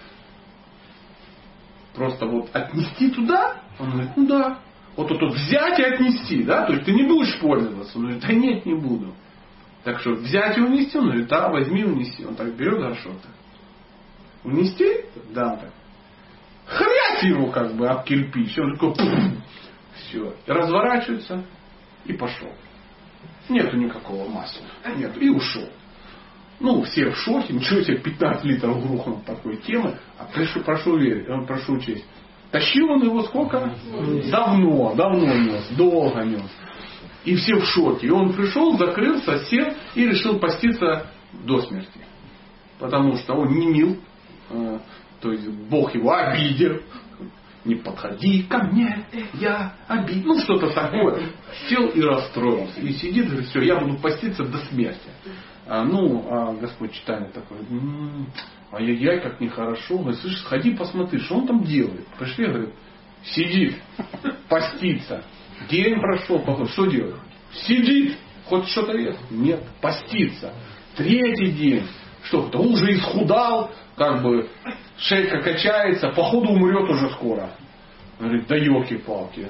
просто вот отнести туда, он говорит, ну да, вот тут вот взять и отнести, да, то есть ты не будешь пользоваться. Он говорит, да нет, не буду. Так что взять и унести, он говорит, да, возьми, унеси. Он так берет горшок-то. Унести? Да, так. Хрять его как бы об кирпич. Он такой, все. Разворачивается и пошел. Нету никакого масла. Нет. И ушел. Ну, все в шоке, ничего себе, 15 литров грохнул такой темы. А прошу, прошу верить, прошу учесть. Тащил он его сколько? Давно, давно нес, долго нес. И все в шоке. И он пришел, закрылся, сел и решил поститься до смерти. Потому что он не мил. Э, то есть Бог его обидел. Не подходи ко мне, я обид. Ну что-то такое. Сел и расстроился. И сидит, говорит, все, я буду поститься до смерти. А, ну, а Господь читает такой, ай-яй-яй, как нехорошо. Говорит, слышь, сходи посмотри, что он там делает. Пришли, говорит, сидит, постится. День прошел, поход, что делает? Сидит, хоть что-то ест? Нет, постится. Третий день, что то уже исхудал, как бы шейка качается, походу умрет уже скоро. Говорит, да елки-палки.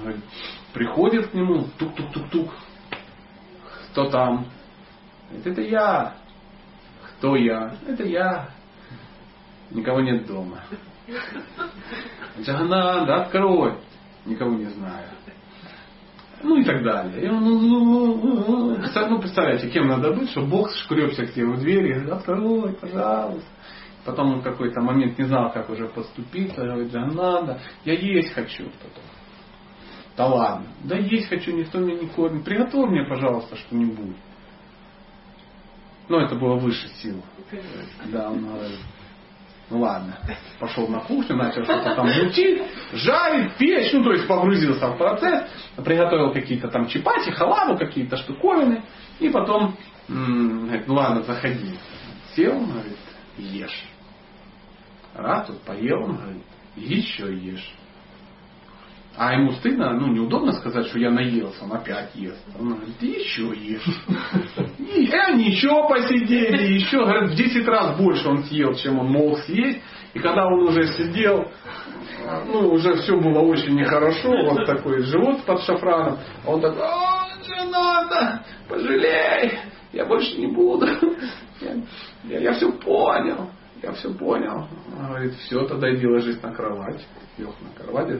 приходит к нему, тук-тук-тук-тук. Кто там? Говорит, это я. Кто я? Это я. Никого нет дома. Джагананда, открой. Никого не знаю. Ну и так далее. И он, ну, ну, ну, представляете, кем надо быть, чтобы Бог шкребся к тебе в двери говорит, открой, пожалуйста. Потом он в какой-то момент не знал, как уже поступить. Говорит, надо, я есть хочу. Потом. Да ладно, да есть хочу, никто меня не кормит. Приготовь мне, пожалуйста, что-нибудь. Но это было выше сил. Да, он говорит, ну ладно, пошел на кухню, начал что-то там мутить, жарить, печь, ну то есть погрузился в процесс, приготовил какие-то там чипати, халаву, какие-то штуковины, и потом, говорит, ну ладно, заходи. Сел, говорит, ешь. Раз, вот поел, говорит, еще ешь. А ему стыдно, ну неудобно сказать, что я наелся, он опять ест. Он говорит, ты еще ешь. И они еще посидели, еще, говорят, в 10 раз больше он съел, чем он мог съесть. И когда он уже сидел, ну, уже все было очень нехорошо, вот такой живот под шафраном, он такой, о, не надо, пожалей, я больше не буду. Я, я, я все понял, я все понял. Он говорит, все, тогда иди ложись на кровать. Лег на кровать,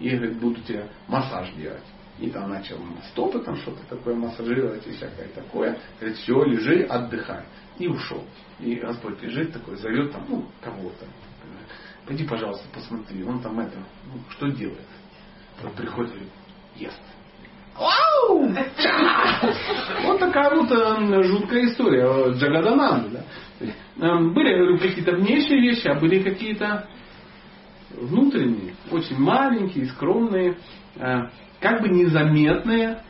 и говорит, буду тебе массаж делать. И там начал стопы там что-то такое массажировать и всякое такое. Говорит, все, лежи, отдыхай. И ушел. И Господь лежит такой, зовет там, ну, кого-то. Пойди, пожалуйста, посмотри, он там это, ну, что делает. Он приходит и ест. Вау! Вот такая вот э, жуткая история Джагадананды. Да? Э, были, говорю, какие-то внешние вещи, а были какие-то внутренние, очень маленькие, скромные, э, как бы незаметные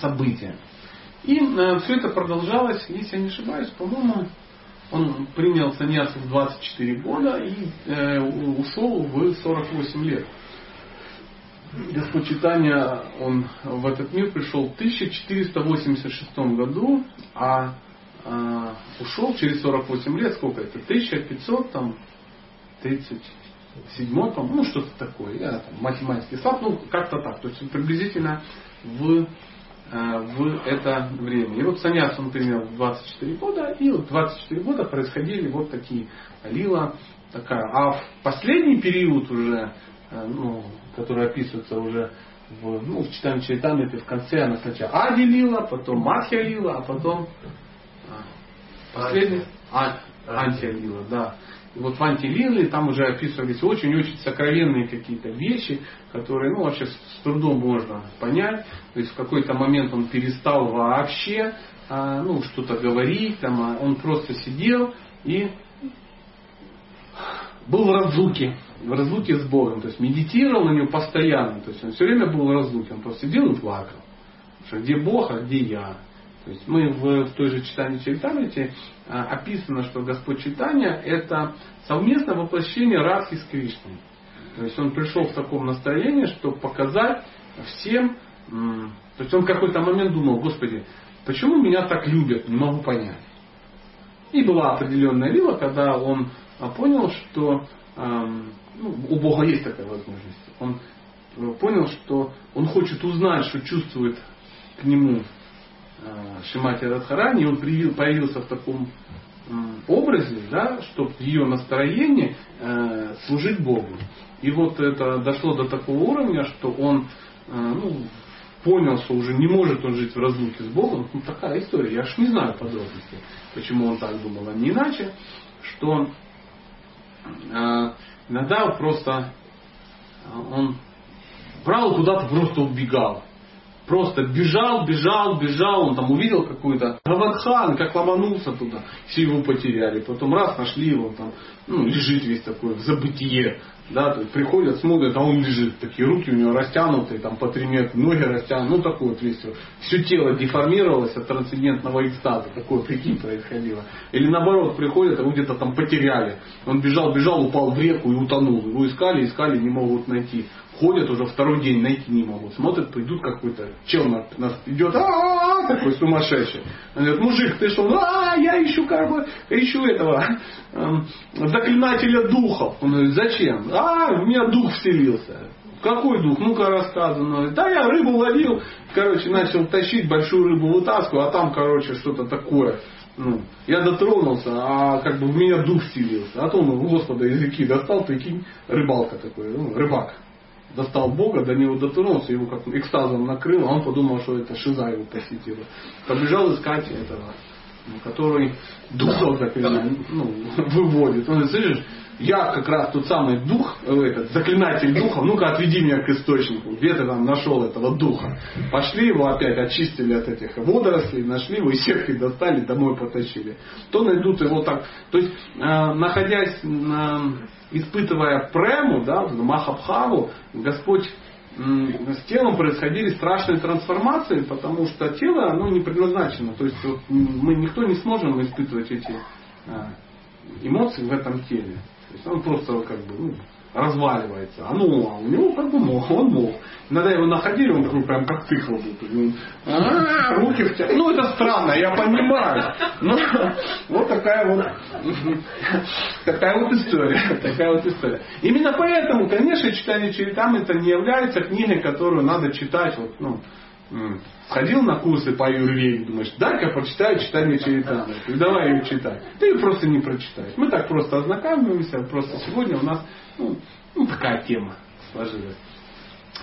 события. И э, все это продолжалось, если я не ошибаюсь, по-моему, он принял саньясу в 24 года и э, ушел в 48 лет. Господь Читания, он в этот мир пришел в 1486 году, а э, ушел через 48 лет, сколько это? 1500 там 37 по ну что-то такое, я там математический слаб, ну как-то так, то есть приблизительно в, э, в это время. И вот саньяс он принял 24 года, и вот 24 года происходили вот такие лила такая. А в последний период уже, э, ну, который описывается уже в, ну, в читании Чайтамрите в конце она сначала Ади лила, потом Махья лила, а потом а, последний Антия лила, да. Вот в антилиле там уже описывались очень-очень сокровенные какие-то вещи, которые ну, вообще с трудом можно понять. То есть в какой-то момент он перестал вообще а, ну, что-то говорить, там, а он просто сидел и был в разлуке, в разлуке с Богом, то есть медитировал на него постоянно, то есть он все время был в разлуке, он просто сидел и плакал. Что где Бог, а где я? То есть мы в, в той же читании Чайтамрите а, описано, что Господь Читания это совместное воплощение Радхи с Кришной. То есть он пришел в таком настроении, чтобы показать всем, то есть он в какой-то момент думал, Господи, почему меня так любят, не могу понять. И была определенная лила, когда он а, понял, что ну, у Бога есть такая возможность. Он э, понял, что он хочет узнать, что чувствует к нему Шимати Радхарани, он появился в таком образе, да, чтобы ее настроении э, служить Богу. И вот это дошло до такого уровня, что он э, ну, понял, что уже не может он жить в разлуке с Богом. Ну, такая история. Я ж не знаю подробностей, почему он так думал, а не иначе, что э, иногда просто э, он брал куда-то просто убегал. Просто бежал, бежал, бежал, он там увидел какую-то Гавадхан, как ломанулся туда, все его потеряли. Потом раз нашли его, там, ну, лежит весь такой в забытие. Да, то есть приходят, смотрят, а он лежит, такие руки у него растянутые, там по три метра, ноги растянуты, ну такой вот весь, все тело деформировалось от трансцендентного экстаза, такое, прикинь, происходило. Или наоборот, приходят, а его где-то там потеряли. Он бежал, бежал, упал в реку и утонул. Его искали, искали, не могут найти ходят уже второй день, найти не могут. Смотрят, придут какой-то чел на, нас идет, а такой сумасшедший. Он говорит, мужик, ты что? А, я ищу как бы, ищу этого эм, заклинателя духов. Он говорит, зачем? А, у меня дух вселился. Какой дух? Ну-ка рассказано. Да я рыбу ловил, короче, начал тащить большую рыбу вытаскиваю, а там, короче, что-то такое. Ну, я дотронулся, а как бы в меня дух вселился. А то он, Господа, языки достал, прикинь, рыбалка такой, ну, рыбак достал Бога, до него дотронулся, его как экстазом накрыл, а он подумал, что это шиза его посетила. Побежал искать этого, ну, который духов заклинает, ну, выводит. Он говорит, слышишь, я как раз тот самый дух, э, этот, заклинатель духов, ну-ка отведи меня к источнику, где ты там нашел этого духа. Пошли его опять, очистили от этих водорослей, нашли его, и всех их достали, домой потащили. То найдут его так. То есть, э, находясь на испытывая прему, да, Махабхаву, Господь с телом происходили страшные трансформации, потому что тело оно не предназначено. То есть вот, мы никто не сможем испытывать эти а, эмоции в этом теле. То есть он просто как бы ну, разваливается. А ну, а у него как бы мог, он мог. Иногда его находили, он такой прям как тыкал был. А, руки в Ну это странно, я понимаю. Но вот такая вот такая вот история. Такая вот история. Именно поэтому, конечно, читание Чаритам это не является книгой, которую надо читать вот, ну, Сходил на курсы по аюрведе, думаешь, дай-ка прочитаю читание Чаритамы. Давай ее читать. Ты ее просто не прочитаешь. Мы так просто ознакомимся, просто сегодня у нас ну, ну, такая тема сложилась.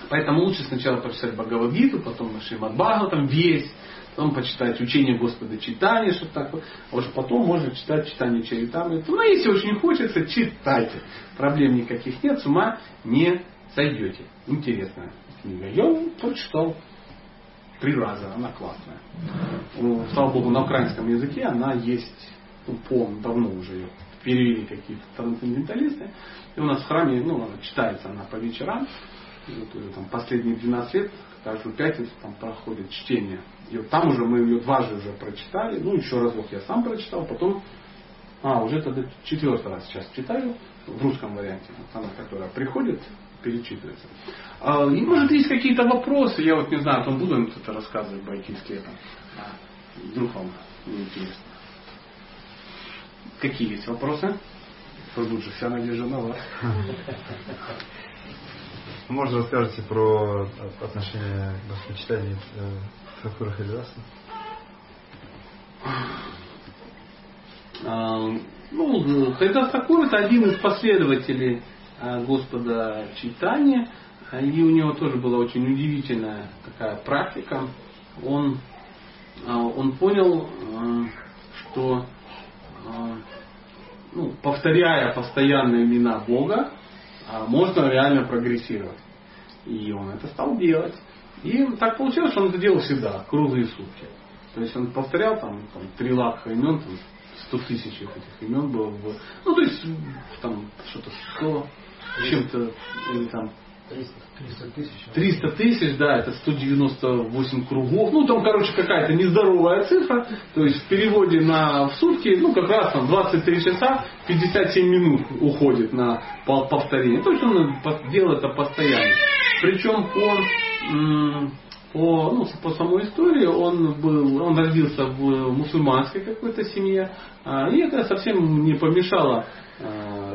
Поэтому лучше сначала прочитать Бхагавадгиту, потом Шримад Бхагаватам весь, потом почитать учение Господа читание, что такое. А уже потом можно читать читание Чаритамы. Ну, если очень хочется, читайте. Проблем никаких нет, с ума не сойдете. Интересная. Я прочитал три раза, она классная. Слава Богу, на украинском языке она есть, ну, помню, давно уже ее перевели какие-то трансценденталисты. И у нас в храме, ну, читается она по вечерам. Вот уже там последние 12 лет, каждую пятницу там проходит чтение. И вот там уже мы ее дважды уже прочитали. Ну, еще разок я сам прочитал, потом а, уже тогда четвертый раз сейчас читаю в русском варианте, она, которая приходит, перечитывается. А, и может есть какие-то вопросы, я вот не знаю, там буду им это рассказывать байкинский это. А, вдруг вам интересно. Какие есть вопросы? Лучше вся надежда на вас. Можно расскажете про отношение к почитанию Сакура Харидаса? Ну, Харидас Сакур это один из последователей а, Господа Читания, и у него тоже была очень удивительная такая практика. Он, а, он понял, а, что ну, повторяя постоянно имена Бога, можно реально прогрессировать. И он это стал делать. И так получилось, что он это делал всегда, круглые сутки. То есть он повторял там, там 3 лакха имен, там 100 тысяч этих имен было. В, ну, то есть там что-то 100 чем-то, или там 300 тысяч. 300 тысяч, да, это 198 кругов. Ну, там, короче, какая-то нездоровая цифра. То есть в переводе на в сутки, ну, как раз там 23 часа 57 минут уходит на повторение. То есть он делает это постоянно. Причем по, по, ну, по самой истории он был, он родился в мусульманской какой-то семье. А, и это совсем не помешало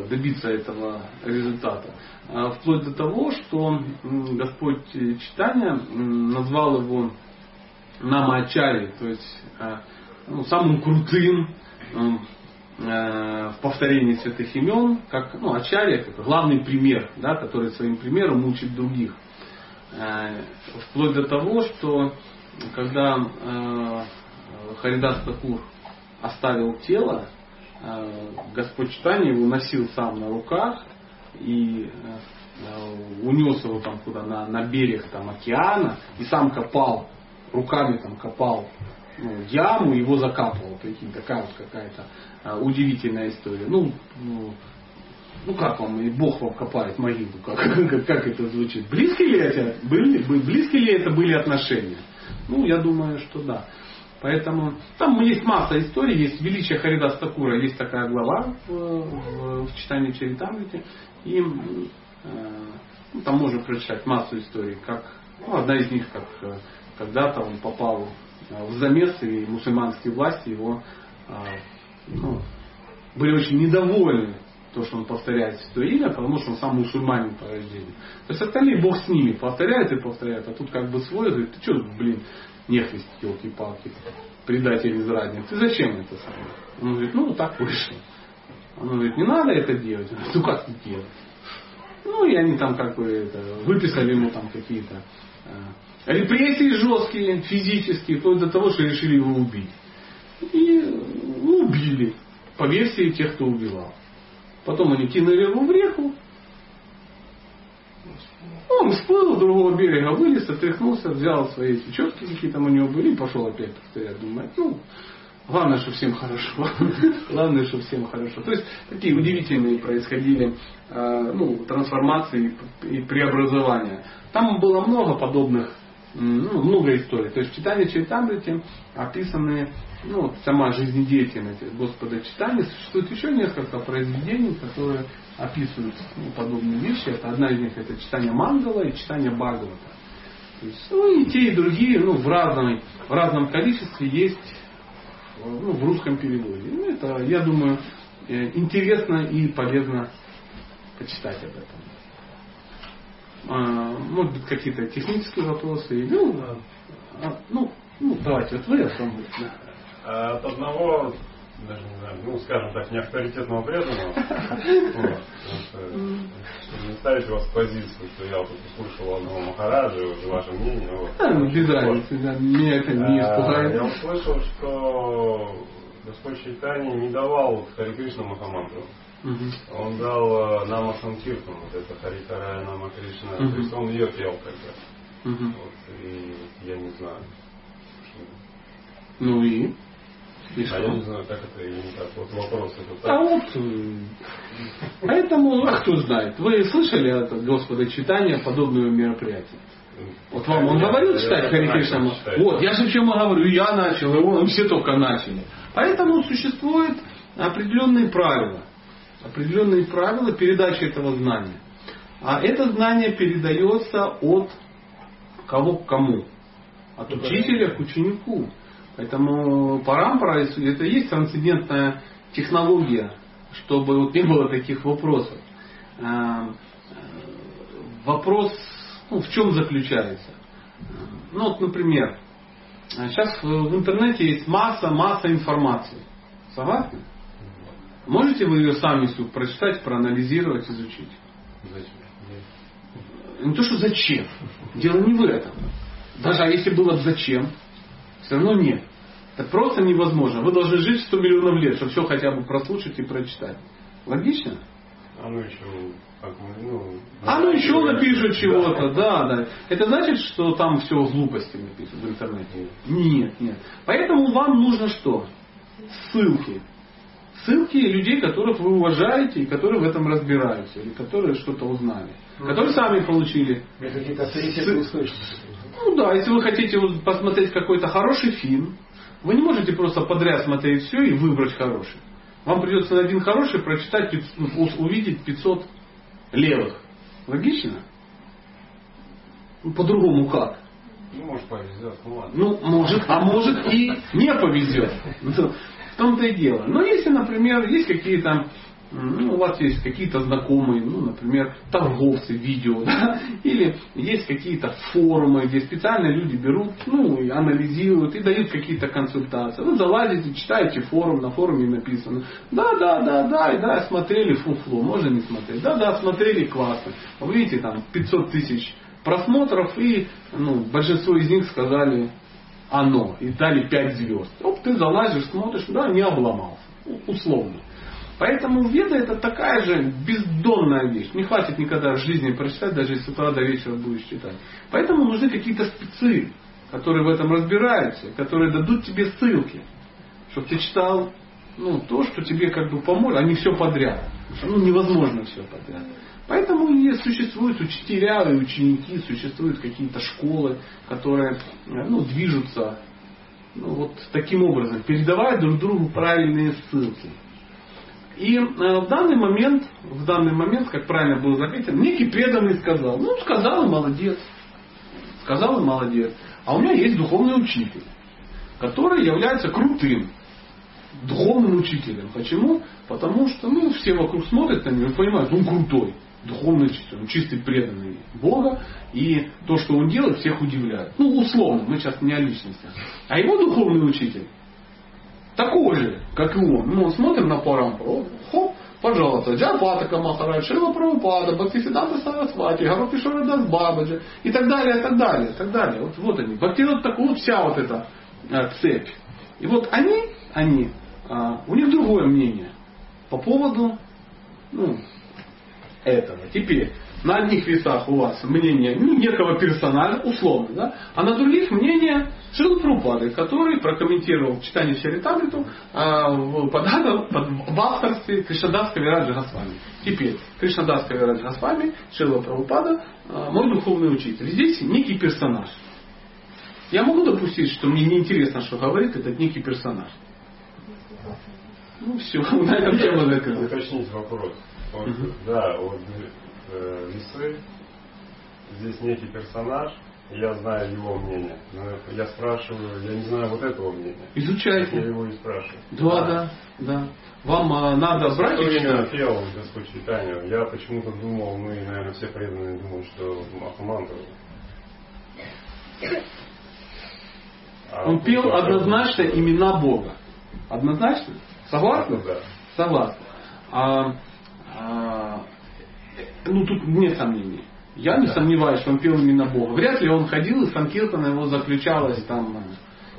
добиться этого результата. А, вплоть до того, что Господь Читания назвал его Намачари, то есть а, ну, самым крутым в повторении святых имен, как ну, Ачарья, как главный пример, да, который своим примером учит других. Вплоть до того, что когда Харидас Такур оставил тело, Господь Читания его носил сам на руках и э, унес его там куда на, на берег там океана и сам копал руками там копал ну, яму его закапывал прикинь такая вот какая-то удивительная история ну, ну ну как вам, и Бог вам копает могилу, как, как, как это звучит? Близкие ли, это были, близкие ли это были отношения? Ну, я думаю, что да. Поэтому там есть масса историй, есть величие Харидас Такура, есть такая глава в, в, в читании Чаритамрити. И э, ну, там можно прочитать массу историй, как ну, одна из них, как э, когда-то он попал э, в замес, и мусульманские власти его э, ну, были очень недовольны то, что он повторяет святое имя, потому что он сам мусульманин по рождению. То есть остальные Бог с ними повторяет и повторяет, а тут как бы свой говорит, ты что, блин, нехрист, елки-палки, предатель из разницы, ты зачем это самое? Он говорит, ну так вышло. Он говорит, не надо это делать. Он говорит, ну как не делать? Ну и они там как бы это, выписали ему там какие-то э, репрессии жесткие, физические, вплоть до того, что решили его убить. И ну, убили, по версии тех, кто убивал. Потом они кинули его в реку. Он всплыл с другого берега, вылез, отряхнулся, взял свои четки, какие там у него были, и пошел опять повторять. Думает, ну, Главное, что всем хорошо. Главное, что всем хорошо. То есть такие удивительные происходили э, ну, трансформации и преобразования. Там было много подобных, ну, много историй. То есть в читании Чайтамрити описаны ну, сама жизнедеятельность Господа читания. Существует еще несколько произведений, которые описывают ну, подобные вещи. Это одна из них это читание Мангала и читание Бхагавата. То есть, ну и те, и другие ну, в, разном, в разном количестве есть ну, в русском переводе. Ну, это, я думаю, э, интересно и полезно почитать об этом. А, может быть, какие-то технические вопросы. Ну, а, ну, ну, давайте, вот вы о том. Да. А от одного даже не знаю, ну, скажем так, неавторитетного преданного, чтобы не ставить вас в позицию, что я тут услышал одного Махараджа, ваше мнение. Вот. А, ну, без разницы, да, меня это не а, испугает. Я услышал, что Господь Чайтани не давал Хари Кришна Махамантру. Он дал э, Нама Санкиртан, вот это Харикарая Нама Кришна, то есть он ее пел когда. Вот, и я не знаю. Ну и? И а я не знаю, как это или так. Вот вопрос это так. А вот, поэтому, а кто знает. Вы слышали от Господа читания подобного мероприятия? Вот вам он говорил читать Хари Кришна? Вот, я же почему говорю, я начал, и он, все только начали. Поэтому существуют определенные правила. Определенные правила передачи этого знания. А это знание передается от кого к кому? От учителя к ученику. Поэтому парампара это и есть трансцендентная технология, чтобы вот не было таких вопросов. А, вопрос ну, в чем заключается? Ну вот, например, сейчас в интернете есть масса, масса информации. Согласны? Можете вы ее сами прочитать, проанализировать, изучить? Зачем? Не то, что зачем. Дело не в этом. Даже а если было бы зачем, все равно нет. Это просто невозможно. Вы должны жить 100 миллионов лет, чтобы все хотя бы прослушать и прочитать. Логично? А ну еще, как мы, ну... А ну еще напишут чего-то, да, да. Это значит, что там все глупости написано в интернете? Нет, нет. Поэтому вам нужно что? Ссылки. Ссылки людей, которых вы уважаете и которые в этом разбираются, или которые что-то узнали. Которые сами получили. Какие-то авторитетные источники. Ну да, если вы хотите посмотреть какой-то хороший фильм, вы не можете просто подряд смотреть все и выбрать хороший. Вам придется на один хороший прочитать, ну, увидеть 500 левых. Логично? Ну, по-другому как? Ну, может, повезет, ну ладно. Ну, может, а может и не повезет. Ну, В том-то и дело. Но если, например, есть какие-то, ну, у вас есть какие-то знакомые, ну, например, торговцы видео, да, или есть какие-то форумы, где специально люди берут, ну, и анализируют и дают какие-то консультации. Вы залазите, читаете форум, на форуме написано, да, да, да, да, и да, смотрели фуфло, можно не смотреть, да, да, смотрели классно. Вы видите, там 500 тысяч просмотров, и ну, большинство из них сказали оно, и дали 5 звезд. Оп, ты залазишь, смотришь, да, не обломался, условно. Поэтому веда это такая же бездонная вещь. Не хватит никогда в жизни прочитать, даже если с утра до вечера будешь читать. Поэтому нужны какие-то спецы, которые в этом разбираются, которые дадут тебе ссылки, чтобы ты читал ну, то, что тебе как бы поможет, а не все подряд. Ну, невозможно все подряд. Поэтому и существуют учителя и ученики, существуют какие-то школы, которые ну, движутся ну, вот таким образом, передавая друг другу правильные ссылки. И э, в данный момент, в данный момент, как правильно было заметено, некий преданный сказал, ну сказал и молодец, сказал и молодец. А у меня есть духовный учитель, который является крутым духовным учителем. Почему? Потому что ну, все вокруг смотрят на него и понимают, он крутой, духовный учитель, он чистый преданный Бога, и то, что он делает, всех удивляет. Ну, условно, мы сейчас не о личности. А его духовный учитель такой же, как и он. Ну, смотрим на Парампру, хоп, пожалуйста, Джапатака Махарадж, Шила Прабхупада, Бхактисиданта Сарасвати, Гарапишора Дас Бабаджи и так далее, и так далее, и так далее. Вот, вот они. Бхактивинод такой, вот вся вот эта э, цепь. И вот они, они, а, у них другое мнение по поводу ну, этого. Теперь, на одних весах у вас мнение ну, некого персонажа, условно, да, а на других мнение Шрила Прабхупады, который прокомментировал читание Чаритамриту а, в, под, в авторстве Кришнадас Кавираджа Госвами. Теперь, Кришнадас Кавираджа Госвами, Шрила Прабхупада, а, мой духовный учитель. Здесь некий персонаж. Я могу допустить, что мне неинтересно, что говорит этот некий персонаж. Ну все, на этом тема закрыта. Уточнить вопрос. Вот. Да, вот э, весы, здесь некий персонаж, я знаю его мнение. Но я спрашиваю, я не знаю вот этого мнения. Я Изучайте. его и спрашиваю. Да, да, да. Вам а, надо брать Что и читать. Господь читанию? Я почему-то думал, мы, наверное, все преданные думают, что Махамантру. А Он тут пел однозначно имена Бога. Однозначно? Согласны? Да. Согласны. А, а, ну тут нет сомнений. Я не сомневаюсь, что он пел имена Бога. Вряд ли он ходил, и Санкиртана его заключалась там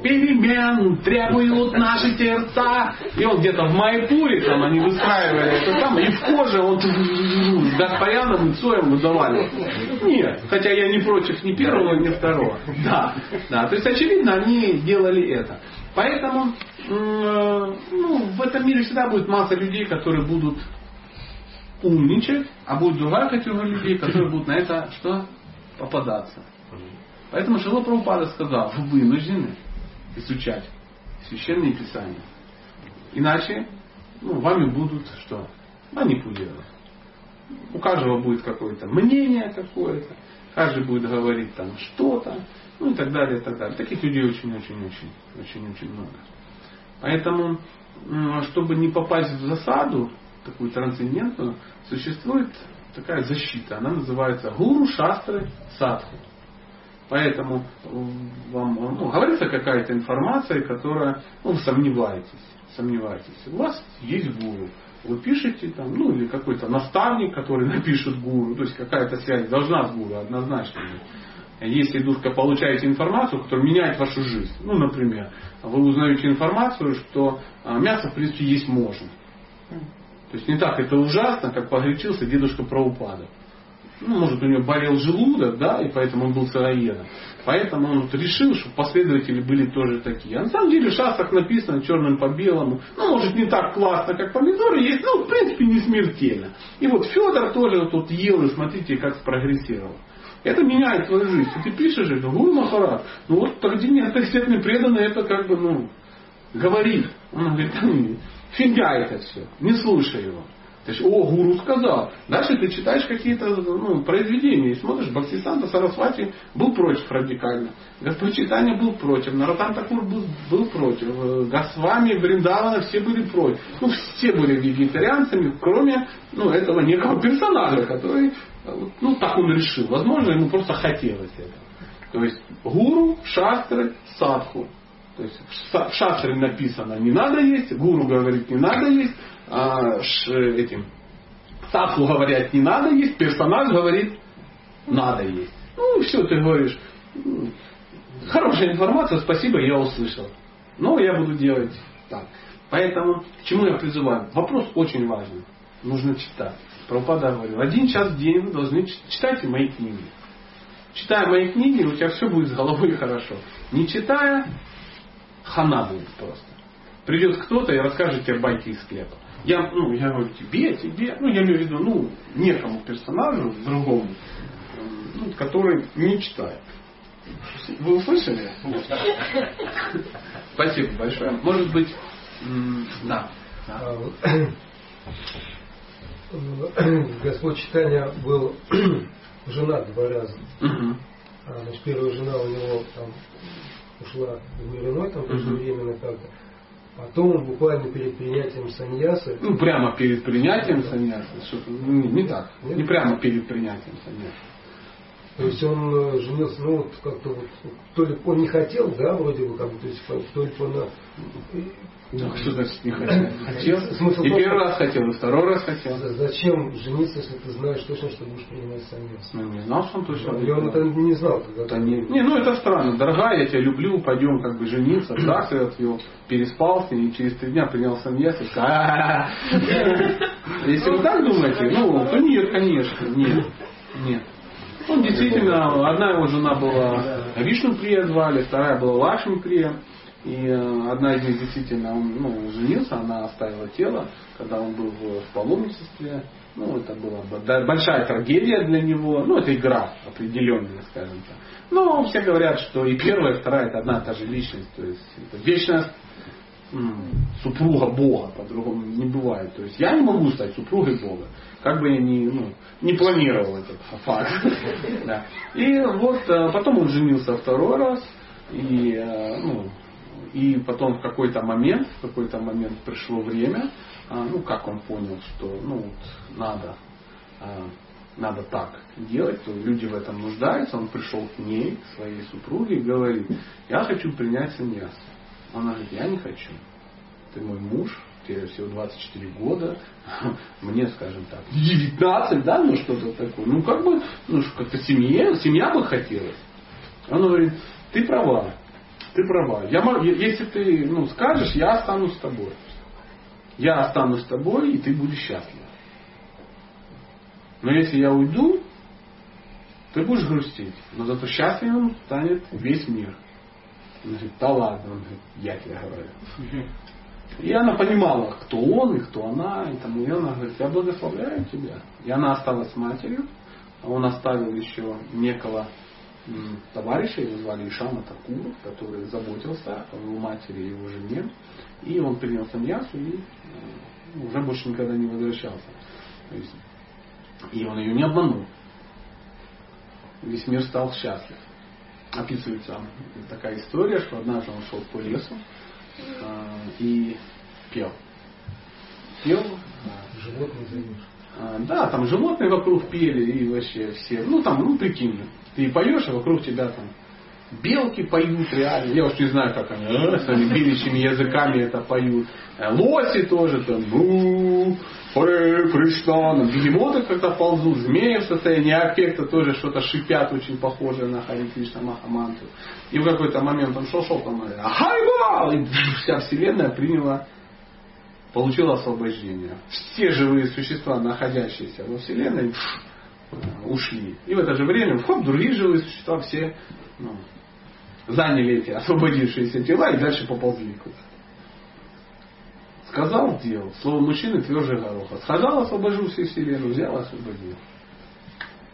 перемен требуют наши сердца. И он где-то в Майпуре, там они выстраивали это там, и в коже он с Гаспаряном и Цоем выдавали. Нет, хотя я не против ни первого, ни второго. Да, да. То есть, очевидно, они делали это. Поэтому э, ну, в этом мире всегда будет масса людей, которые будут умничать, а будет другая категория людей, которые будут на это что? Попадаться. Поэтому Шила Прабхупада сказал, вы вынуждены изучать священные писания. Иначе ну, вами будут что? Манипулировать. У каждого будет какое-то мнение какое-то, каждый будет говорить там что-то, ну и так далее, и так далее. Таких людей очень-очень-очень, очень-очень много. Поэтому, чтобы не попасть в засаду, такую трансцендентную, существует такая защита. Она называется гуру шастры садху. Поэтому м, вам ну, говорится какая-то информация, которая ну, вы сомневаетесь, сомневаетесь. У вас есть гуру. Вы пишете там, ну или какой-то наставник, который напишет гуру, то есть какая-то связь должна с гуру однозначно быть. Если вдруг получаете информацию, которая меняет вашу жизнь, ну, например, вы узнаете информацию, что а, мясо, в принципе, есть можно. То есть не так это ужасно, как погорячился дедушка Праупада. Ну, может, у него болел желудок, да, и поэтому он был сыроедом. Поэтому он вот решил, что последователи были тоже такие. А на самом деле в шастрах написано черным по белому. Ну, может, не так классно, как помидоры есть, но, в принципе, не смертельно. И вот Федор тоже вот тут ел, и смотрите, как спрогрессировал. Это меняет твою жизнь. И ты пишешь это, Гуру Махарат, ну вот Тардини авторитетный преданный, это как бы, ну, говорит. Он говорит, фигня это все, не слушай его. То есть, о, гуру сказал. Дальше ты читаешь какие-то ну, произведения и смотришь, Бхактисанта Сарасвати был против радикально. Господь Читания был против. Наратан Такур был, был против. Э, Госвами, Бриндавана, все были против. Ну, все были вегетарианцами, кроме ну, этого некого персонажа, который, ну, так он решил. Возможно, ему просто хотелось это. То есть, гуру, шастры, садху. То есть в шастре написано не надо есть, гуру говорит не надо есть, а, ш, этим садху говорят не надо есть, персонаж говорит надо есть. Ну все, ты говоришь, хорошая информация, спасибо, я услышал. Но я буду делать так. Поэтому к чему я призываю? Вопрос очень важный. Нужно читать. Прабхупада говорил, один час в день вы должны читать мои книги. Читая мои книги, у тебя все будет с головой хорошо. Не читая, хана будет просто. Придет кто-то и расскажет тебе байки из склепа. Я, ну, я говорю, тебе, тебе, ну, я имею в виду, ну, некому персонажу, другому, ну, который не читает. Вы услышали? Спасибо большое. Может быть, да. Господь читания был женат два раза. А, значит, первая жена у него там ушла в мир иной, там преждевременно как-то. Потом он буквально перед принятием саньясы... Ну, прямо перед принятием саньясы. Не, не так. Нет? Не прямо перед принятием саньясы. То есть он э, женился, ну вот как-то вот, то ли он не хотел, да, вроде бы, как бы, то есть то ли он так что значит не хотел? Хотел. Смысл и первый раз хотел, и второй раз хотел. Зачем жениться, если ты знаешь точно, что будешь принимать саньяс? Ну, не знал, что он точно будет. он это не знал. Когда не, не, ну это странно. Дорогая, я тебя люблю, пойдем как бы жениться. Так, я отвел, переспал с ней, и через три дня принял саньяс и Если вы так думаете, ну, то нет, конечно, нет. Нет. Он действительно, одна его жена была Вишну Прия звали, вторая была Лакшми Прия. И э, одна из них действительно, он ну, женился, она оставила тело, когда он был в, паломничестве. Ну, это была большая трагедия для него. Ну, это игра определенная, скажем так. Но все говорят, что и первая, и вторая это одна и та же личность. То есть это вечная супруга Бога, по-другому не бывает. То есть я не могу стать супругой Бога, как бы я ни, ну, не планировал этот факт. Да. И вот э, потом он женился второй раз, и э, ну, и потом в какой-то момент, в какой-то момент пришло время, а, ну как он понял, что ну вот надо, а, надо так делать, то люди в этом нуждаются, он пришел к ней, к своей супруге и говорит, я хочу принять саньяс. Она говорит, я не хочу. Ты мой муж, тебе всего 24 года, мне, скажем так, 19, да, ну что-то такое. Ну как бы, ну как-то семья, семья бы хотелось. Он говорит, ты права, ты права. Я, если ты ну, скажешь, я останусь с тобой. Я останусь с тобой, и ты будешь счастлив. Но если я уйду, ты будешь грустить. Но зато счастливым станет весь мир. Он говорит, да ладно, он говорит, я тебе говорю. И она понимала, кто он и кто она. И, тому, и она говорит, я благословляю тебя. И она осталась матерью. А он оставил еще некого товарища, его звали Ишама Такур, который заботился о его матери и его жене. И он принял саньясу и э, уже больше никогда не возвращался. Есть, и он ее не обманул. Весь мир стал счастлив. Описывается такая история, что однажды он шел по лесу э, и пел. Пел. Э, животные э, Да, там животные вокруг пели и вообще все. Ну там, ну прикинь, ты поешь, а вокруг тебя там белки поют реально. Я уж не знаю, как они, э, своими беличьими языками это поют. Э, лоси тоже там, ну, Кришна, бегемоты как-то ползут, змеи в состоянии аффекта тоже что-то шипят, очень похожее на Хари Кришна Махамантру. И в какой-то момент он шел-шел, там, Хайба! И вся вселенная приняла получил освобождение. Все живые существа, находящиеся во Вселенной, ушли. И в это же время, хоп, другие живые существа все ну, заняли эти освободившиеся тела и дальше поползли куда-то. Сказал, сделал. Слово мужчины тверже гороха. Сказал, освобожу всю вселенную, взял, освободил.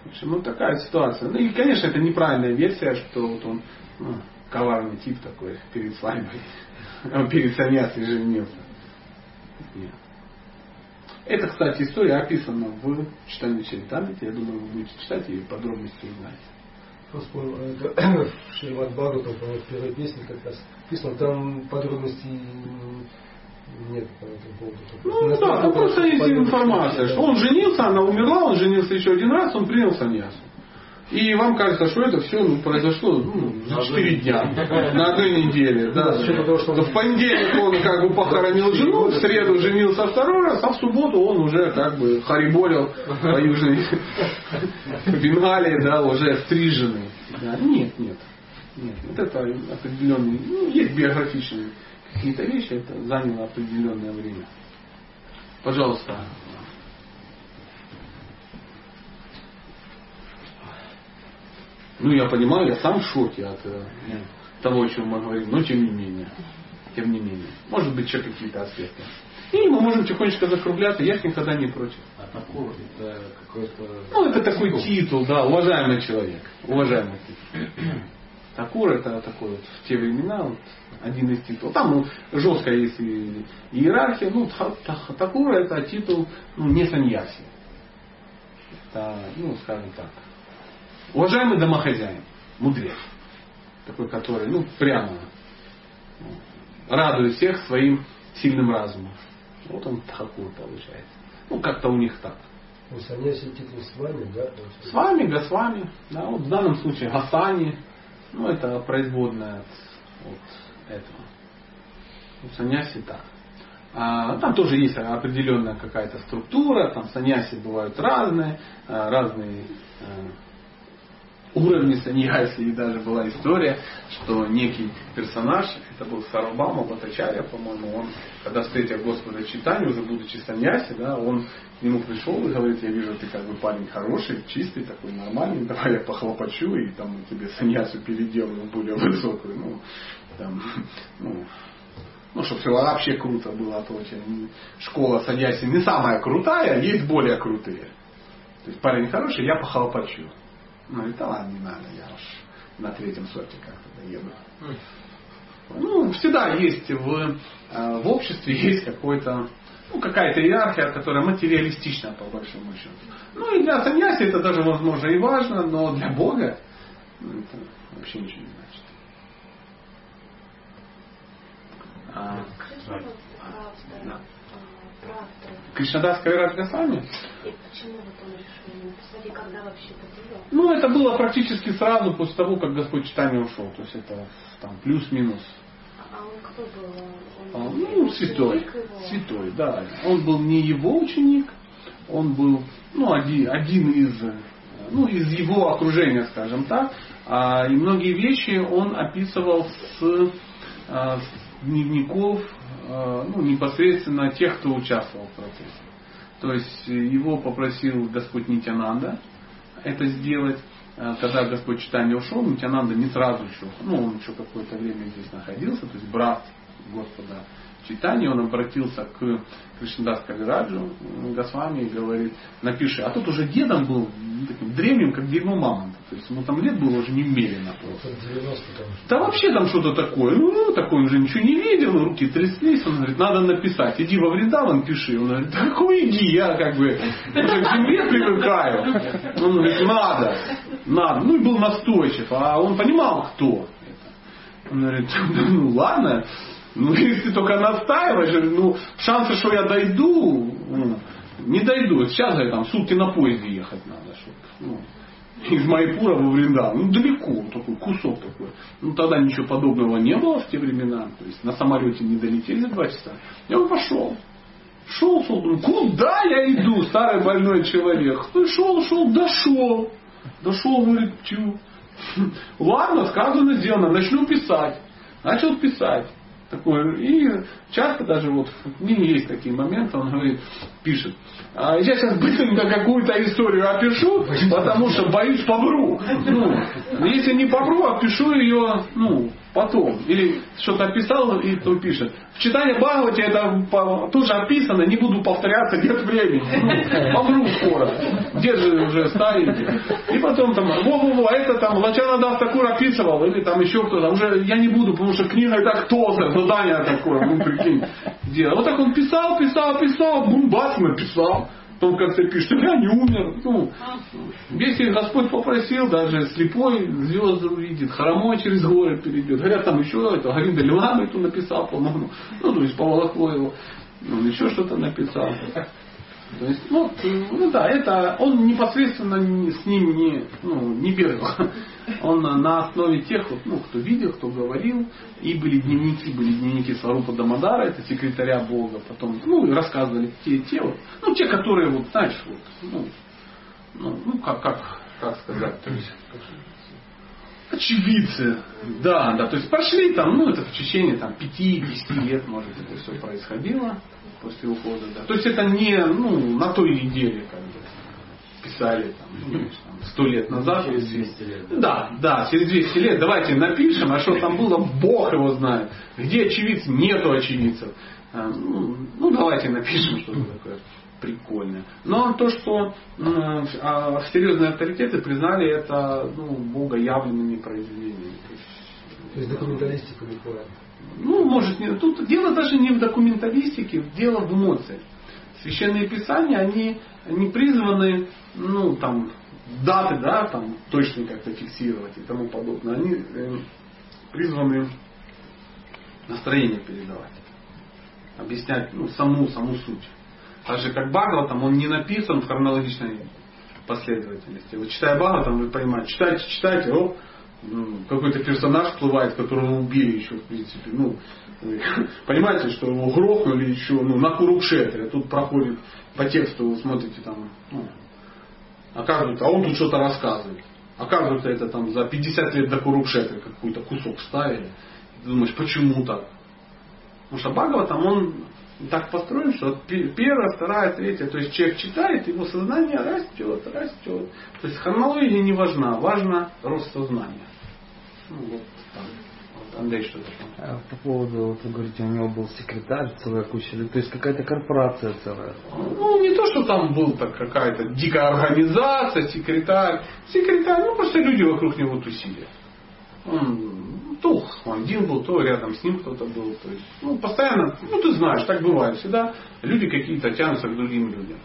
В общем, ну такая ситуация. Ну и, конечно, это неправильная версия, что вот он ну, коварный тип такой перед свадьбой. Перед саньясой женился. Нет. Это, кстати, история описана в читании Чаритамрити. Я думаю, вы будете читать и подробности узнаете. Это в Шримад Бхагаватам, по-моему, в первой песне как раз написано, там подробностей нет по этому поводу. Ну да, ну просто есть информация, что он женился, она умерла, он женился еще один раз, он принял саньясу. И вам кажется, что это все ну, произошло ну, за 4 дня, на одной неделе. Да. В понедельник он как бы похоронил жену, в среду женился второй раз, а в субботу он уже как бы хариболил по южной Бенгалии, да, уже стриженный. Да. Нет, нет. Нет, вот это определенный, ну, есть биографичные какие-то вещи, это заняло определенное время. Пожалуйста. Ну, я понимаю, я сам в шоке от э, того, о чем мы говорим, но тем не менее. Тем не менее. Может быть, еще какие-то аспекты. И мы можем тихонечко закругляться, я никогда не против. А такого это какой-то... Ну, это такой титул, да, уважаемый человек. Уважаемый титул. Такур это такой вот в те времена вот, один из титулов. Там ну, жесткая есть и иерархия. Ну, Такур это титул ну, не саньяси. Это, ну, скажем так, уважаемый домохозяин, мудрец. Такой, который, ну, прямо ну, радует всех своим сильным разумом. Вот он Такур получается. Ну, как-то у них так. Саньяси титул с вами, да? С вами, Госвами. Да, вот в данном случае Гасани ну, это производная от, от этого. У саньяси так. А, там тоже есть определенная какая-то структура, там саньяси бывают разные, а, разные уровни саньяси, и даже была история, что некий персонаж, это был Сарабама Батачаря, по-моему, он, когда встретил Господа Читанию, уже будучи саньяси, да, он к нему пришел и говорит, я вижу, ты как бы парень хороший, чистый, такой нормальный, давай я похлопочу и там тебе саньясу переделаю более высокую, ну, там, ну, ну, чтобы все вообще круто было, а то очень школа саньяси не самая крутая, есть более крутые. То есть парень хороший, я похлопочу. Ну, говорит, да ладно, не надо, я уж на третьем сорте как-то доеду. Ну, всегда есть в, э, в обществе есть какой-то ну, какая-то иерархия, которая материалистична по большому счету. Ну и для саньяси это даже возможно и важно, но для Бога ну, это вообще ничего не значит. А, да. Кришнадас Кавират Госвами? Ну, это было практически сразу после того, как Господь Читание ушел. То есть это там плюс-минус. А он кто был? Он, а, ну, святой. Святой, да. Он был не его ученик, он был ну, один, один из, ну, из его окружения, скажем так. А, и многие вещи он описывал с, а, с дневников Э, ну, непосредственно тех, кто участвовал в процессе. То есть э, его попросил Господь Нитянанда это сделать. Э, когда Господь Читание ушел, Нитянанда не сразу еще, ну он еще какое-то время здесь находился, то есть брат Господа Читания, он обратился к Кришнадас Кавираджу Госвами и говорит, напиши. А тут уже дедом был таким древним, как дерьмо мамонта. То есть ему там лет было уже немерено просто. 90 там. Да вообще там что-то такое. Ну, такой уже ничего не видел, руки тряслись. Он говорит, надо написать. Иди во Вриндаван пиши. Он говорит, да какой иди, я как бы уже к земле привыкаю. Он говорит, надо, надо. Ну и был настойчив. А он понимал, кто. Он говорит, ну ладно, ну, если только настаиваешь, ну, шансы, что я дойду, ну, не дойду. Сейчас я там сутки на поезде ехать надо, чтобы, ну, из Майпура во Вриндан. Ну, далеко, такой кусок такой. Ну, тогда ничего подобного не было в те времена. То есть на самолете не долетели за два часа. Я бы пошел. Шел, шел, думаю, куда я иду, старый больной человек. Ну, шел, шел, дошел. Дошел, говорит, чу. Ладно, сказано, сделано, начну писать. Начал писать. Такое. И часто даже вот в книге есть такие моменты, он говорит, пишет, «А я сейчас быстренько какую-то историю опишу, потому что боюсь побру. Ну, если не побру, опишу ее, ну, потом. Или что-то описал и то пишет. В читании Бхагавати это тоже описано, не буду повторяться, нет времени. Помру скоро. Где же уже старенький? И потом там, во-во-во, это там Лачана Дастакур описывал, или там еще кто-то. Уже я не буду, потому что книга и так толстая, задание такое, ну прикинь. Дело. Вот так он писал, писал, писал, бум, бац, написал то в конце пишет, я не умер. Ну, если Господь попросил, даже слепой звезды увидит, хромой через горы перейдет. Говорят, там еще это, Гаринда Лилама эту написал, по-моему. Ну, то есть поволокло его. Ну, еще что-то написал. То есть, ну, ну да, это он непосредственно с ним не, ну, не бегал. Он на основе тех, вот, ну, кто видел, кто говорил, и были дневники, были дневники Сварупа Дамадара, это секретаря Бога, потом, ну, и рассказывали те, те вот, ну, те, которые, вот, знаешь, вот, ну, ну, ну как, как, как сказать, то есть, очевидцы, да, да, то есть прошли там, ну, это в течение там 5-10 лет, может, это все происходило после ухода, да. То есть это не, ну, на той неделе, как бы, писали там, сто лет назад. Через 200 лет. Да? да, да, через 200 лет. Давайте напишем, а что там было, Бог его знает. Где очевидцы? Нету очевидцев. А, ну, ну, давайте напишем что-то такое прикольное. Но то, что э, серьезные авторитеты признали это ну, богоявленными произведениями. То есть документалистика буквально. Ну, может, не, тут дело даже не в документалистике, дело в эмоциях. Священные писания, они не призваны, ну, там, даты, да, там, точно как-то фиксировать и тому подобное. Они э, призваны настроение передавать. Объяснять, ну, саму, саму суть. Так же, как там он не написан в хронологичной последовательности. Вот читая там вы понимаете, читайте, читайте, о, какой-то персонаж всплывает, которого убили еще, в принципе. Ну, понимаете, что его грохнули еще ну, на Курукшетре. Тут проходит по тексту, вы смотрите там, ну, оказывается, а он тут что-то рассказывает. Оказывается, это там за 50 лет до Курукшетры какой-то кусок ставили. Ты думаешь, почему так? Потому что Бхагава там он так построен, что первая, вторая, третья, то есть человек читает, его сознание растет, растет. То есть хронология не важна, важно рост сознания. Ну, вот там. Вот Андрей что-то а По поводу, вот вы говорите, у него был секретарь, целая куча, то есть какая-то корпорация целая. Ну, не то, что там был так какая-то дикая организация, секретарь. Секретарь, ну просто люди вокруг него тусили. Он, то один был, то рядом с ним кто-то был. То есть, ну, постоянно, ну ты знаешь, так бывает. Всегда люди какие-то тянутся к другим людям.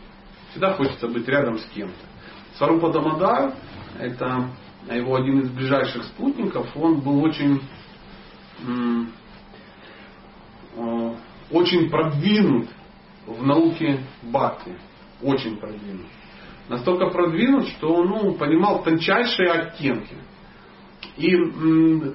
Всегда хочется быть рядом с кем-то. Сарупа Дамадар, это его один из ближайших спутников, он был очень, очень продвинут в науке Бхакти. Очень продвинут. Настолько продвинут, что он ну, понимал тончайшие оттенки. И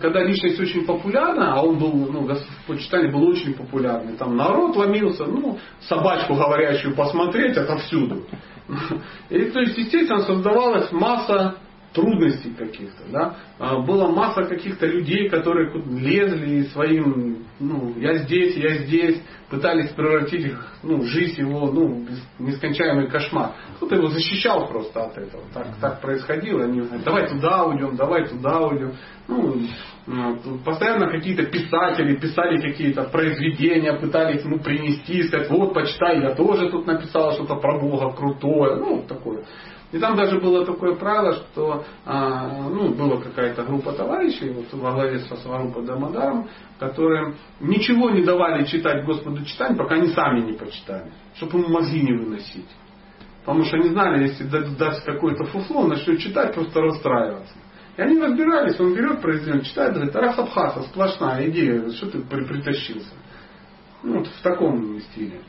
когда личность очень популярна, а он был, ну, почитание был очень популярный, там народ ломился, ну, собачку говорящую посмотреть отовсюду. И то есть, естественно, создавалась масса трудностей каких-то, да, а, была масса каких-то людей, которые лезли своим, ну, я здесь, я здесь, пытались превратить их, ну, жизнь его, ну, нескончаемый кошмар. Кто-то его защищал просто от этого. Так, так происходило. Они говорят, давай туда уйдем, давай туда уйдем. Ну, постоянно какие-то писатели писали какие-то произведения, пытались ему принести, сказать, вот, почитай, я тоже тут написал что-то про Бога крутое. Ну, такое. И там даже было такое правило, что а, ну, была какая-то группа товарищей вот, во главе со Сварупа Дамадаром, которые ничего не давали читать Господу читать, пока они сами не почитали, чтобы ему мозги не выносить. Потому что они знали, если даст какое-то фуфло, он начнет читать, просто расстраиваться. И они разбирались, он берет произведение, читает, говорит, Расабхаса, сплошная идея, что ты притащился. Ну, вот в таком стиле.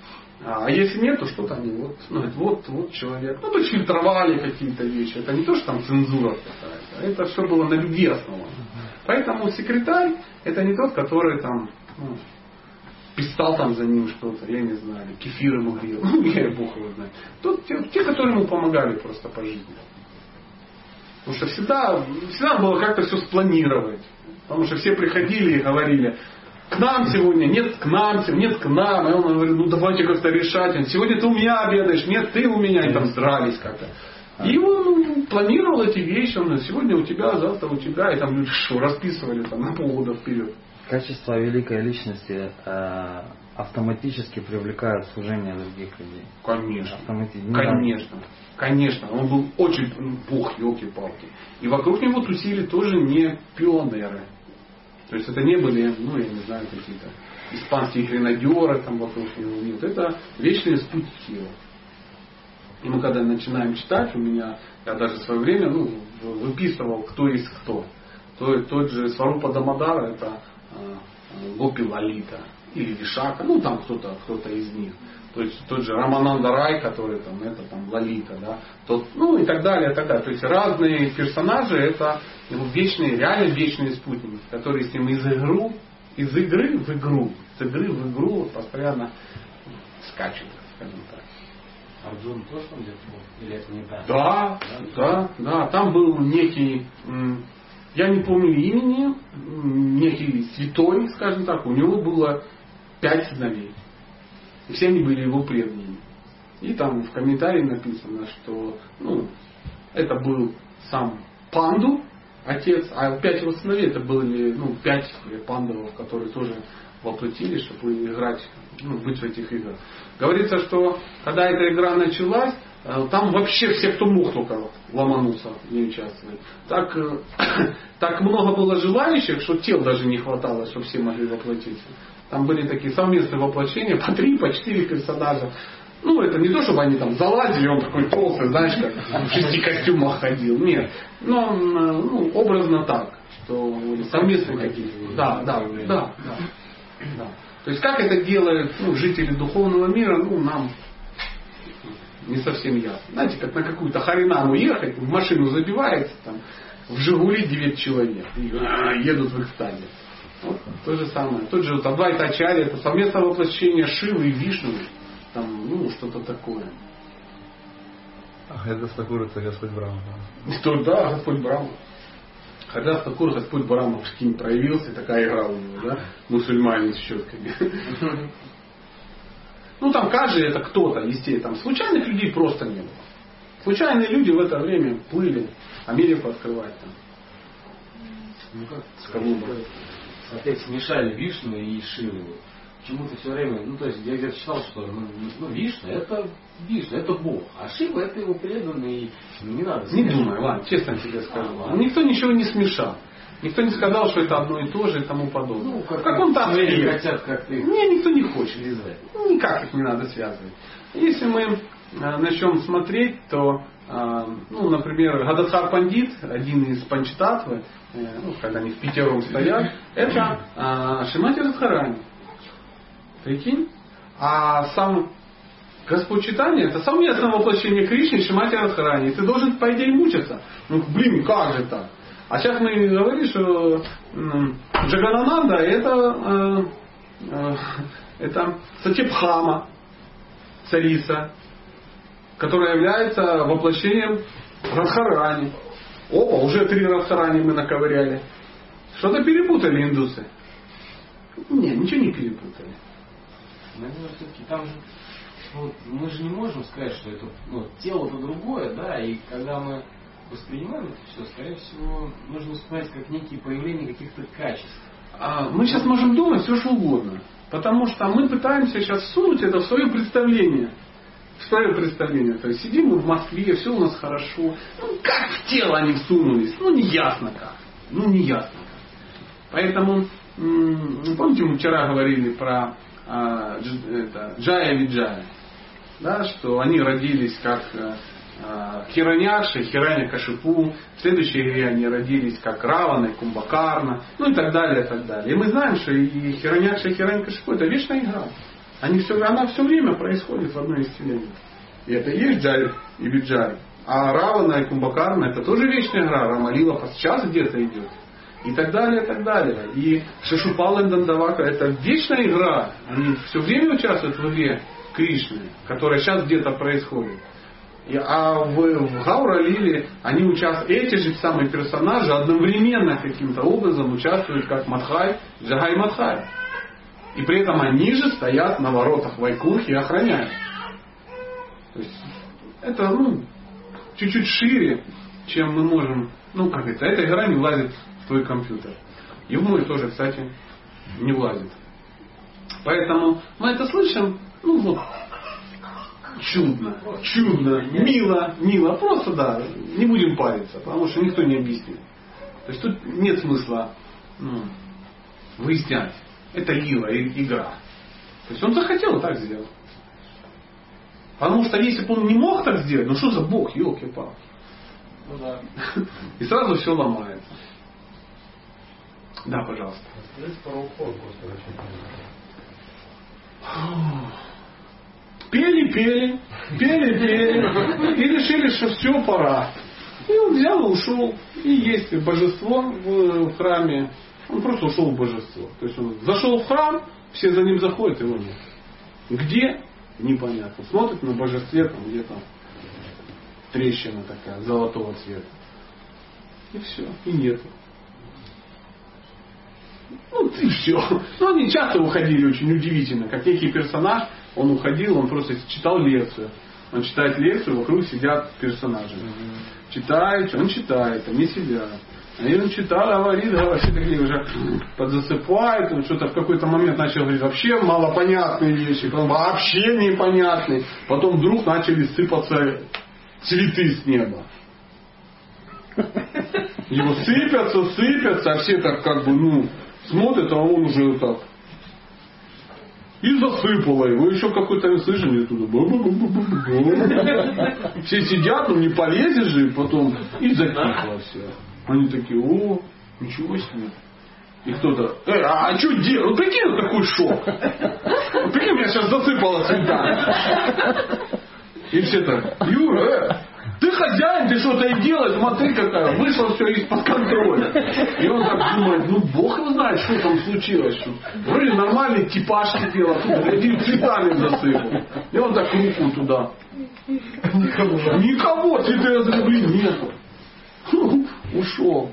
А если нет, то что-то они вот, ну, вот, вот человек. Ну, то есть фильтровали какие-то вещи. Это не то, что там цензура какая-то. Это все было на любви основано. Поэтому секретарь это не тот, который там ну, писал там за ним что-то, я не знаю, кефир ему грел, ну, я бог его знает. Тот, те, те, которые ему помогали просто по жизни. Потому что всегда, всегда было как-то все спланировать. Потому что все приходили и говорили, к нам сегодня, нет к нам, нет к нам. И он говорит, ну давайте как-то решать. Сегодня ты у меня обедаешь, нет, ты у меня. И там дрались как-то. И он ну, планировал эти вещи, он сегодня у тебя, завтра у тебя, и там люди что, расписывали там на полгода вперед. Качество великой личности э, автоматически привлекают служение других людей. Конечно. Автомати- Конечно. Конечно. Он был очень бог, елки-палки. И вокруг него тусили тоже не пионеры. То есть это не были, ну, я не знаю, какие-то испанские гренадеры там вокруг него. Нет, это вечные спутники его. И мы когда начинаем читать, у меня, я даже в свое время ну, выписывал, кто есть кто. То, тот же Сварупа Дамадара, это э, Гопи Лалита или Вишака, ну там кто-то кто из них. То есть тот же Рамананда Рай, который там, это там Лалита, да, тот, ну и так далее, и так далее. То есть разные персонажи это его вечные, реально вечные спутники, которые с ним из игру, из игры в игру, с игры в игру постоянно скачут, скажем так. Арджун тоже там где-то был? Или это не да? Да, да, да. Там был некий, я не помню имени, некий святой, скажем так, у него было пять сыновей. И все они были его преданными. И там в комментарии написано, что ну, это был сам Панду, отец, а пять его сыновей это были ну, пять пандовов, которые тоже воплотили, чтобы играть, ну, быть в этих играх. Говорится, что когда эта игра началась, э, там вообще все, кто мог только ломанулся, не участвовать. Так, э, так много было желающих, что тел даже не хватало, чтобы все могли воплотиться. Там были такие совместные воплощения, по три, по четыре персонажа. Ну, это не то, чтобы они там залазили, он такой толстый, знаешь, как в шести костюмах ходил. Нет. Но ну, образно так, что совместные какие-то. Да, да, да, да, да. То есть как это делают ну, жители духовного мира, ну, нам не совсем ясно. Знаете, как на какую-то Харинаму ехать, в машину забивается, там, в Жигули 9 человек, и а, едут в экстазе. Вот то же самое. Тот же вот Адвайта Ачарья, это совместное воплощение Шивы и Вишну. Там, ну, что-то такое. А это Стакур это Господь Брахма. То, да, Господь Брахма. Когда Стакур Господь Брахма в Шкине проявился, такая игра у него, да? Мусульмане с щетками. Ну, там каждый это кто-то, естественно. Там случайных людей просто не было. Случайные люди в это время плыли Америку открывать там. Ну как с Колумбом опять смешали Вишну и Шиву. Почему-то все время, ну то есть я где-то читал, что ну, ну, Вишну это Вишну, это Бог, а Шива это его преданный, ну, не надо. Не думаю, ладно, честно тебе скажу. А, Никто ничего не смешал. Никто не сказал, что это одно и то же и тому подобное. Ну, как в каком-то хотят как ты. Не, никто не хочет. Лизать. Ну, никак их не надо связывать. Если мы э, начнем смотреть, то, ну, например, Гададхар Пандит, один из панчтатвы, э, ну, когда они в пятером стоят, это э, Шимати Радхарани. Прикинь? А сам Господь читания это совместное воплощение Кришны Шимати Радхарани. Ты должен, по идее, мучиться. Ну, блин, как же так? А сейчас мы говорим, что Джаганананда это, э, э, это Сатипхама, царица, которая является воплощением Радхарани. Опа, уже три Радхарани мы наковыряли. Что-то перепутали индусы. Не, ничего не перепутали. Наверное, все-таки там же ну, мы же не можем сказать, что это ну, тело-то другое, да, и когда мы воспринимаем это все, скорее всего, нужно воспринимать как некие проявления каких-то качеств. А, мы сейчас можем думать все что угодно. Потому что мы пытаемся сейчас всунуть это в свое представление. В свое представление. То есть сидим мы в Москве, все у нас хорошо. Ну как в тело они всунулись? Ну не ясно как. Ну не ясно как. Поэтому, помните, мы вчера говорили про а, это, Джая Виджая. Да, что они родились как э, а, Хираньяши, Хираня Кашипу, в следующей игре они родились как Равана Кумбакарна, ну и так далее, и так далее. И мы знаем, что и Хираньяша и Хираня Кашипу это вечная игра. Они все, она все время происходит в одной из вселенной. И это и есть Джай и Биджай. А Равана и Кумбакарна это тоже вечная игра. Рамалила сейчас где-то идет. И так далее, и так далее. И Шишупал и Дандавака это вечная игра. Они все время участвуют в игре Кришны, которая сейчас где-то происходит. И, а в, в Гаура Лили они участвуют, эти же самые персонажи одновременно каким-то образом участвуют как Мадхай, Джагай Мадхай. И при этом они же стоят на воротах Вайкунхи и охраняют. То есть это ну, чуть-чуть шире, чем мы можем. Ну, как это, эта игра не влазит в твой компьютер. И в мой тоже, кстати, не влазит. Поэтому мы это слышим, ну вот, чудно, чудно, мило, мило. Просто да, не будем париться, потому что никто не объяснит. То есть тут нет смысла ну, выяснять. Это лила, игра. То есть он захотел так сделать. Потому что если бы он не мог так сделать, ну что за Бог, елки-палки. Ну да. И сразу все ломается. Да, пожалуйста. Пели, пели, пели, пели. И решили, что все, пора. И он взял и ушел. И есть божество в, в храме. Он просто ушел в божество. То есть он зашел в храм, все за ним заходят, его нет. Где? Непонятно. Смотрит на божестве, там где-то трещина такая, золотого цвета. И все. И нету. Ну, и все. Ну, они часто уходили очень удивительно. Как некий персонаж, он уходил, он просто читал лекцию. Он читает лекцию, вокруг сидят персонажи. Читает, он читает, они сидят. И он читал, говорит, говорит, такие уже подзасыпают, он что-то в какой-то момент начал говорить вообще малопонятные вещи, потом вообще непонятные. Потом вдруг начали сыпаться цветы с неба. Его сыпятся, сыпятся, а все так как бы, ну, смотрят, а он уже так. И засыпало его. Еще какой-то слышали туда. Все сидят, ну не полезешь же, потом и затихло все. Они такие, о, ничего себе. И кто-то, э, а что делать? Ну прикинь, вот такой шок. Прикинь, меня сейчас засыпало цветами. И все так, Юра, э, ты хозяин, ты что-то и делаешь, смотри какая, вышло все из-под контроля. И он так думает, ну бог его знает, что там случилось. Вроде нормальный типаж сидел, а тут один цветами засыпал. И он так руку туда. Никого. Никого, цветы разребли, нету. Ушел.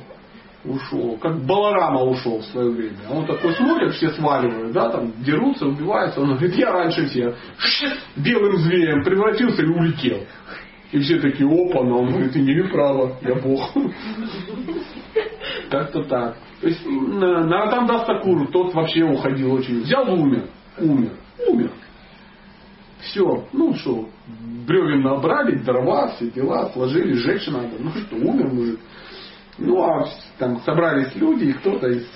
Ушел. Как Баларама ушел в свое время. Он такой смотрит, все сваливают, да, там дерутся, убиваются. Он говорит, я раньше всех белым зверем превратился и улетел. И все такие, опа, но он говорит, имею право, я Бог. Как-то так. То есть Наратам Дастакуру, тот вообще уходил очень. Взял и умер. Умер. Умер. Все. Ну что, бревен набрали, дрова, все дела, сложили, сжечь надо. Ну что, умер мужик. Ну а там собрались люди, и кто-то из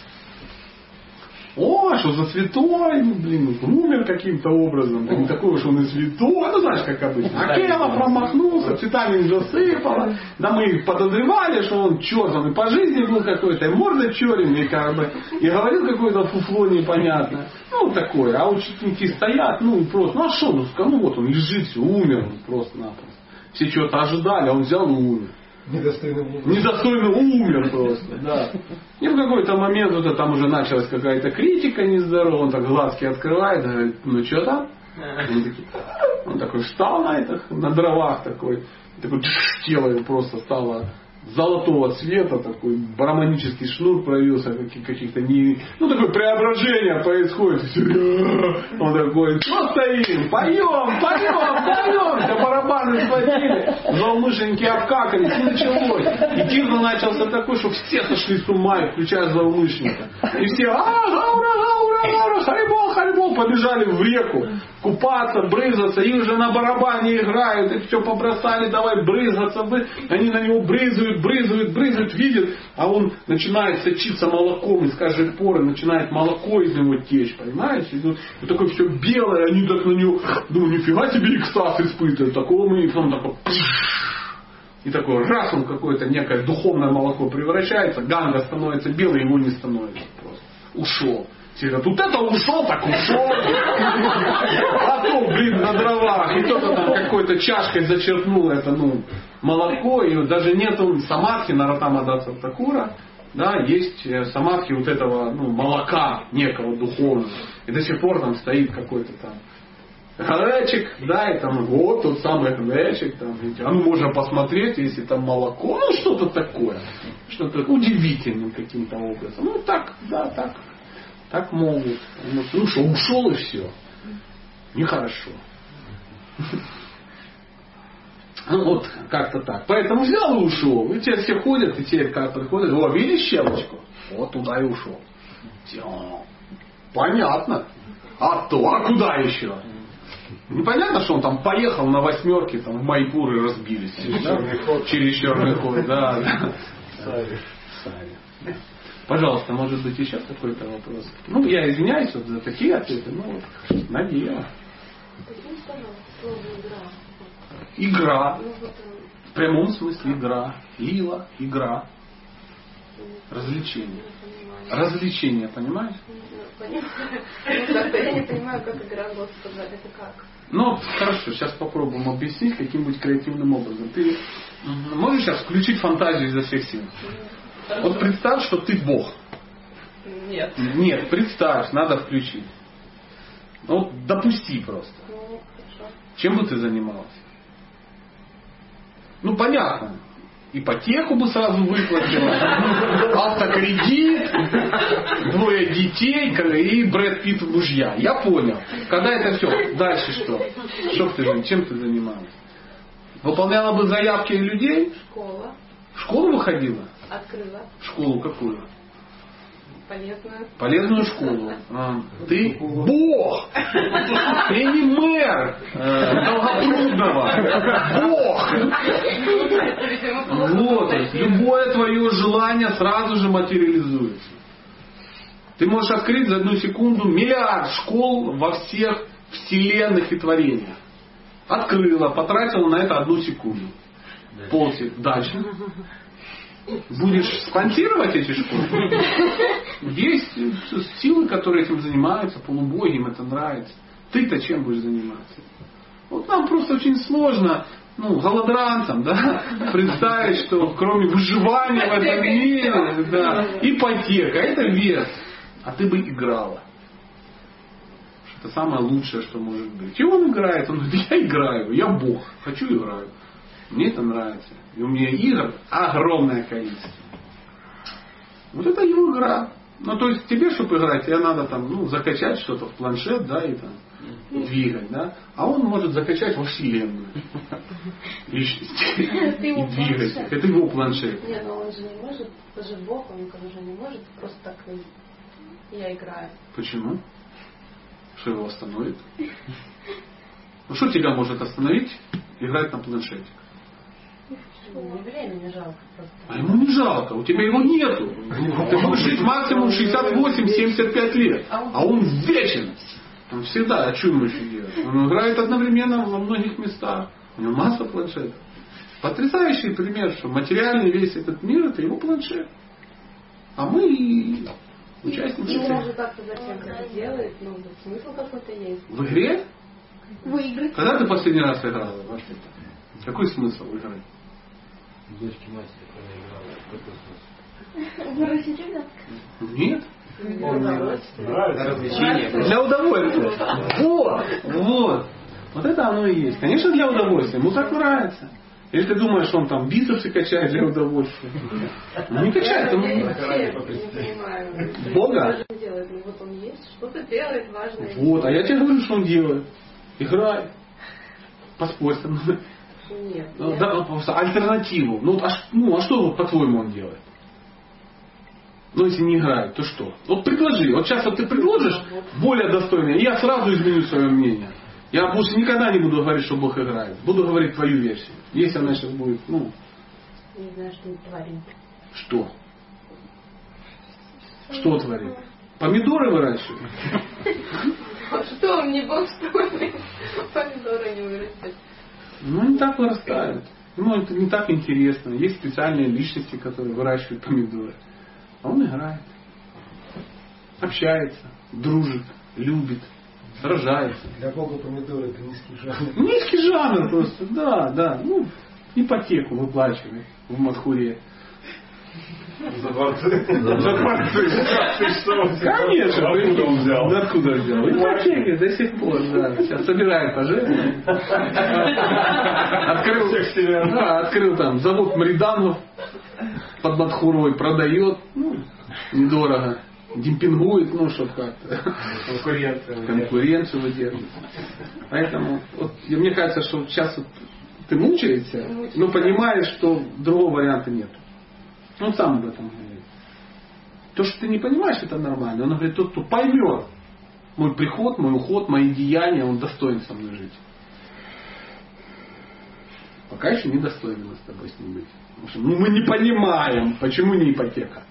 о, что за святой, ну, блин, умер каким-то образом, не такой уж он и святой, ну знаешь, как обычно. Акела промахнулся, цветами засыпало, да мы подозревали, что он черт, он и по жизни был какой-то, и морда черный, как бы, и говорил какое-то фуфло непонятное. Ну, такое, а ученики стоят, ну, просто, ну а что, ну, ну вот он лежит, умер он просто-напросто. Все что-то ожидали, а он взял и умер. Недостойно умер. Недостойно умер просто, да. И в какой-то момент вот там уже началась какая-то критика нездоровая, он так глазки открывает, говорит, ну что там? Он, такие, он такой встал на этих, на дровах такой, такой тело его просто стало золотого цвета, такой браманический шнур проявился, каких-то не... Ну, такое преображение происходит. Он такой, что стоим? Поем, поем, поем! Все барабаны схватили, злоумышленники обкакались, и началось. И Тирна начался такой, что все сошли с ума, включая злоумышленника. И все, а, гаура, гаура, гаура, харибол, харибол, побежали в реку купаться, брызгаться, и уже на барабане играют, и все побросали, давай брызгаться. Они на него брызгают, брызгают, брызгают, видят, а он начинает сочиться молоком из каждой поры, начинает молоко из него течь, понимаешь? И, ну, и такое все белое, они так на него, думаю, нифига себе экстаз испытывают, такого мы, потом такой, и такой раз он какое-то некое духовное молоко превращается, ганга становится белой, его не становится просто. Ушел. Все говорят, вот это ушел, так ушел. А то, блин, на дровах. И кто-то там какой-то чашкой зачерпнул это, ну, молоко. И вот даже нету самадхи Наратама Даса Такура. Да, есть э, самадхи вот этого ну, молока некого духовного. И до сих пор там стоит какой-то там Рэчик, да, и там вот тот самый рэчик, там, а ну можно посмотреть, если там молоко, ну что-то такое, что-то удивительным каким-то образом. Ну так, да, так Так могут. Ну что, ушел и все. Нехорошо. Ну вот, как-то так. Поэтому взял и ушел. И те все ходят, и те как приходят, о, видишь щелочку? Вот туда и ушел. Понятно. А то, а куда еще? Непонятно, что он там поехал на восьмерке там, в Майпур и разбились. Через черный ход. Да, да. Сари. Сари. Пожалуйста, может быть еще какой-то вопрос? Ну, я извиняюсь вот за такие ответы, но вот на дело. Поясните, пожалуйста, слово игра. В прямом смысле игра. Лила, игра. Развлечение. Развлечение, понимаешь? Понимаю. Я не понимаю, как игра Господа. Это как? Ну, хорошо, сейчас попробуем объяснить каким-нибудь креативным образом. Ты можешь сейчас включить фантазию изо всех сил? Вот представь, что ты Бог. Нет. Нет, представь, надо включить. Ну, вот допусти просто. Ну. Чем бы ты занималась? Ну, понятно. Ипотеку бы сразу выплатила, автокредит, двое детей и Брэд Питт мужья. Я понял. Когда это все, дальше что? Что ты, чем ты занималась? Выполняла бы заявки людей? Школа. В школу выходила? Открыла. Школу какую? Полезную. Полезную школу. А, Ты Бог! Ты не мэр э, Долгопрудного. Бог! Видимо, плохо Вот, любое твое желание сразу же материализуется. Ты можешь открыть за одну секунду миллиард школ во всех вселенных и творениях. Открыла, потратила на это одну секунду. Полсек. Дальше. Будешь спонсировать эти школы? Есть силы, которые этим занимаются, полубоги, им это нравится. Ты-то чем будешь заниматься? Вот нам просто очень сложно, ну, голодранцам, да, представить, что кроме выживания в этом мире, да, ипотека, это вес. А ты бы играла. Это самое лучшее, что может быть. И он играет, он говорит, я играю, я бог, хочу играю. Мне это нравится. И у меня игр огромное количество. Вот это его игра. Ну, то есть тебе, чтобы играть, тебе надо там, ну, закачать что-то в планшет, да, и там двигать, да. А он может закачать во Вселенную и двигать. Это его планшет. Не, но он же не может, он же Бог, он же не может просто так я играю. Почему? Что его остановит? Ну, что тебя может остановить? Играть на планшете. Мне времени жалко просто. А ему не жалко, у тебя его нету. Ты будешь жить максимум 68-75 лет. А он вечен. Он всегда, а что ему еще делать? Он играет одновременно во многих местах. У него масса планшетов. Потрясающий пример, что материальный весь этот мир это его планшет. А мы и участники. И он всех. же как-то зачем это делает, ну, вот смысл какой-то есть. В игре? Выиграть. Когда ты последний раз играла во что-то? Какой смысл в игре? Дочки матери, когда играла? Вы рассечете? Нет. Нравится? Развлечение. Для удовольствия. Вот, вот. Вот это оно и есть. Конечно, для удовольствия. Ему так нравится. Или ты думаешь, он там бицепсы качает для удовольствия? Ну, не качает, он... вообще не понимаю. Бога? Он? Ну вот он есть, что-то делает важное. Вот, а я тебе говорю, что он делает. Играет. Поспорь со мной. Нет. Ну, я- да, просто альтернативу. Ну, а, ну, а что, по-твоему, он делает? Ну, если не играет, то что? Вот предложи. Вот сейчас вот ты предложишь более достойное, и я сразу изменю свое мнение. Я больше никогда не буду говорить, что Бог играет. Буду говорить твою версию. Если она сейчас будет, ну, Не знаю, что он творит. что? Что творит? Помидоры выращивает? А Что он не бог, что ли? Помидоры не вырастет. Ну, не так вырастают. Ну, это не так интересно. Есть специальные личности, которые выращивают помидоры. А он играет. Общается, дружит, любит, сражается. Для Бога помидоры это низкий жанр. Низкий жанр просто, да, да. Ну, ипотеку выплачивает в Мадхуре. За дворцы. За дворцы. Конечно, Откуда он взял? Да откуда взял? Ипотеки до сих пор, да. Сейчас собирает пожертвования. Открыл, да, открыл там завод Мриданов под Мадхурой, продает, ну, недорого. демпингует, ну, чтобы как-то Конкуренция. конкуренцию выдерживать. Поэтому, вот, и мне кажется, что сейчас вот ты мучаешься, но понимаешь, что другого варианта нет. Он сам об этом говорит. То, что ты не понимаешь, это нормально. Он говорит, тот, кто поймет мой приход, мой уход, мои деяния, он достоин со мной жить. Пока еще не достойны мы с тобой с ним быть. Потому что ну, мы не понимаем, почему не ипотека.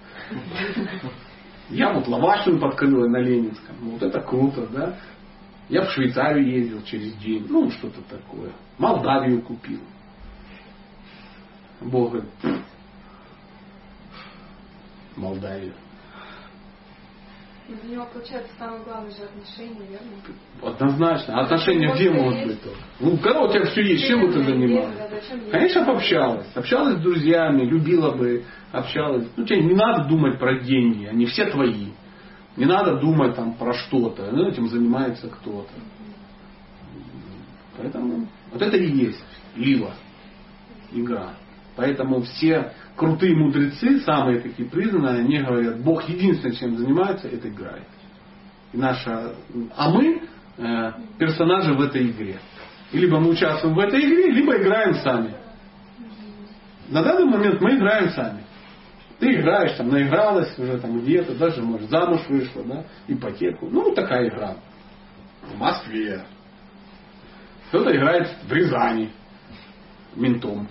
Я вот лавашин подкрыла на Ленинском. Ну, Вот это круто, да? Я в Швейцарию ездил через день. Ну, что-то такое. Молдавию купил. Бог говорит, «Пф, Молдавия. Но Для него, получается, самое главное же отношения, верно? Однозначно. А отношения где могут быть только? Ну, когда у тебя все есть, чем бы ты занималась? Конечно, пообщалась. Общалась с друзьями, любила бы, общалась. Ну, тебе не надо думать про деньги, они все твои. Не надо думать там про что-то. Ну, этим занимается кто-то. Поэтому вот это и есть лила, игра. Поэтому все крутые мудрецы, самые такие признанные, они говорят, Бог единственное, чем занимается, это играет. И наша, а мы э, персонажи в этой игре. И либо мы участвуем в этой игре, либо играем сами. На данный момент мы играем сами. Ты играешь, там, наигралась уже там где-то, даже, может, замуж вышла, да, ипотеку. Ну, такая игра. В Москве. Кто-то играет в Рязани ментом.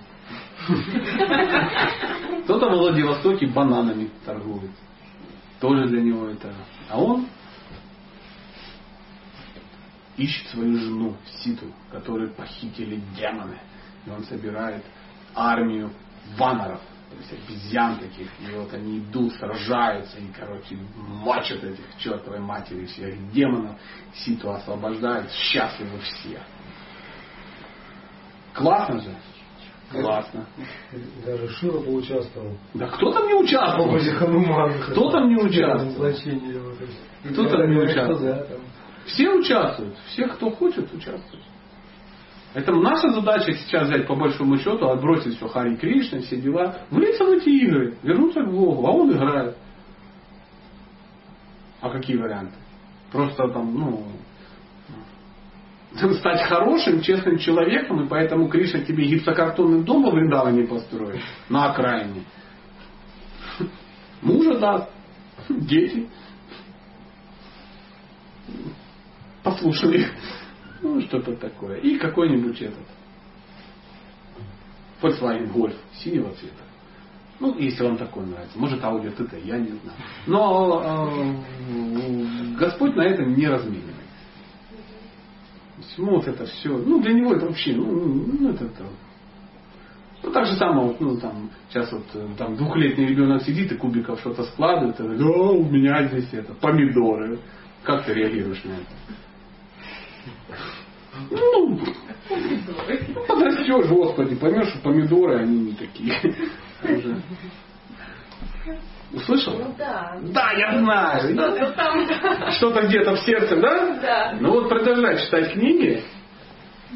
Кто-то в Владивостоке бананами торгует. Тоже для него это. А он ищет свою жену Ситу, которую похитили демоны. И он собирает армию ваноров, то есть обезьян таких. И вот они идут, сражаются и, короче, мочат этих чертовой матери всех демонов. Ситу освобождают, счастливы все. Классно же? Классно. Даже Шива поучаствовал. Да кто там не участвовал? образе Ханумана. Кто там не участвовал? Кто там не участвовал? Все участвуют. Все, кто хочет, участвуют. Это наша задача сейчас взять по большому счету, отбросить все Хари Кришна, все дела, влиться в эти игры, вернуться к Богу, а он играет. А какие варианты? Просто там, ну, стать хорошим, честным человеком, и поэтому Кришна тебе гипсокартонный дом во Вриндаване построит, на окраине. Мужа даст, дети. Послушали. Ну, что-то такое. И какой-нибудь этот Volkswagen Golf синего цвета. Ну, если вам такой нравится. Может, аудио ТТ, я не знаю. Но э, Господь на этом не разменивается. Есть, Ну, это все. Ну, для него это вообще, ну, ну это, это ну, так же самое, вот, ну, там, сейчас вот, э, там, двухлетний ребенок сидит и кубиков что-то складывает, и говорит, да, у меня здесь это, помидоры. Как ты реагируешь на это? Ну, ну, подрастешь, господи, поймешь, что помидоры, они не такие. Услышал? Ну да. Да, я знаю. Что-то там, да. Что-то где-то в сердце, да? Да. Ну вот продолжай читать книги,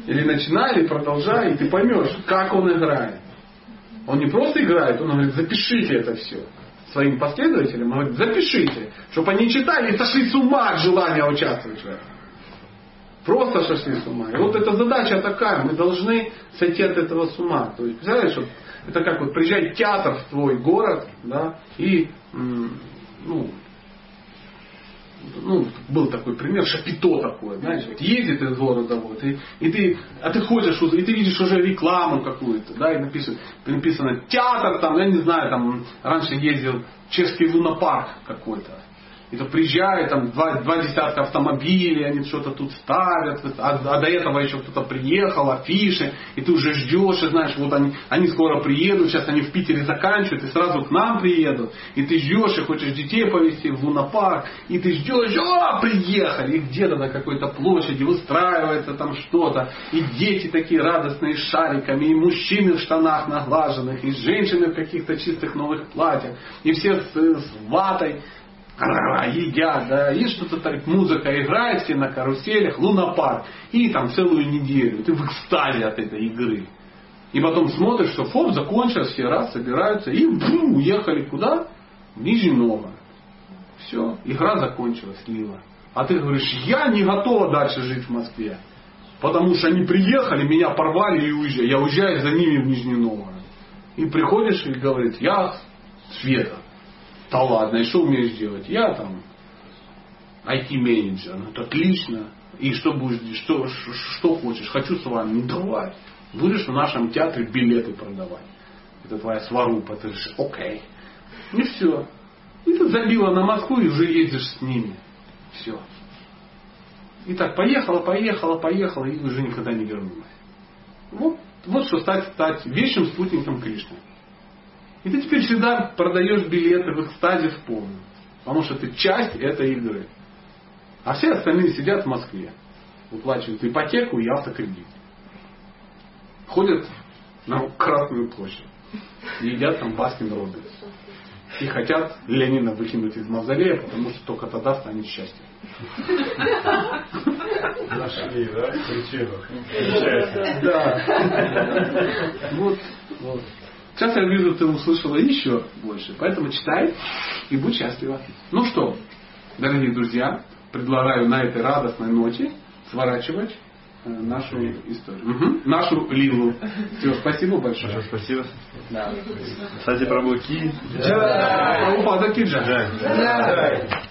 или начинай, или продолжай, и ты поймешь, как он играет. Он не просто играет, он говорит, запишите это все своим последователям, он говорит, запишите, чтобы они читали и сошли с ума от желания участвовать в этом. Просто сошли с ума. И вот эта задача такая, мы должны сойти от этого с ума. То есть, представляешь, вот, это как вот приезжать в театр в твой город, да, и, ну, ну, был такой пример, шапито такое, знаешь, вот ездит из города, вот, и, и ты, а ты ходишь, и ты видишь уже рекламу какую-то, да, и написано, написано театр, там, я не знаю, там, раньше ездил чешский лунопарк какой-то, и то приезжают, там два, два десятка автомобилей, они что-то тут ставят, а, а до этого еще кто-то приехал, афиши, и ты уже ждешь, и знаешь, вот они, они скоро приедут, сейчас они в Питере заканчивают, и сразу к нам приедут, и ты ждешь, и хочешь детей повезти в лунопарк, и ты ждешь, о, приехали, и где-то на какой-то площади выстраивается там что-то, и дети такие радостные с шариками, и мужчины в штанах наглаженных, и женщины в каких-то чистых новых платьях, и все с, с ватой, едят, да, и что-то так, музыка играет, все на каруселях, лунопарк, и там целую неделю, ты в экстазе от этой игры. И потом смотришь, что фоп закончилось, все раз собираются, и бум, уехали куда? В Нижний Новгород. Все, игра закончилась, Лила. А ты говоришь, я не готова дальше жить в Москве. Потому что они приехали, меня порвали и уезжали. Я уезжаю за ними в Нижний Новгород. И приходишь и говорит, я Света. Да ладно, и что умеешь делать? Я там IT-менеджер. Ну, это отлично. И что будешь, что, что хочешь? Хочу с вами. Ну, давай. Будешь в нашем театре билеты продавать. Это твоя сварупа. Ты говоришь, окей. И все. И ты забила на Москву и уже ездишь с ними. Все. И так поехала, поехала, поехала и уже никогда не вернулась. Вот, вот что стать, стать вечным спутником Кришны. И ты теперь всегда продаешь билеты в экстазе в полном. Потому что ты часть этой игры. А все остальные сидят в Москве. Выплачивают ипотеку и автокредит. Ходят на Красную площадь. И едят там Baskin Robbins. И хотят Ленина выкинуть из мавзолея, потому что только тогда станет счастье. Нашли, да, причину. Да. Вот, вот. Сейчас я вижу, ты услышала еще больше. Поэтому читай и будь счастлива. Ну что, дорогие друзья, предлагаю на этой радостной ноте сворачивать нашу историю. Мгм. Нашу Лилу. Все, спасибо большое. Большое спасибо. Да. Кстати, про блоки. Прабхупада Киджа. Да.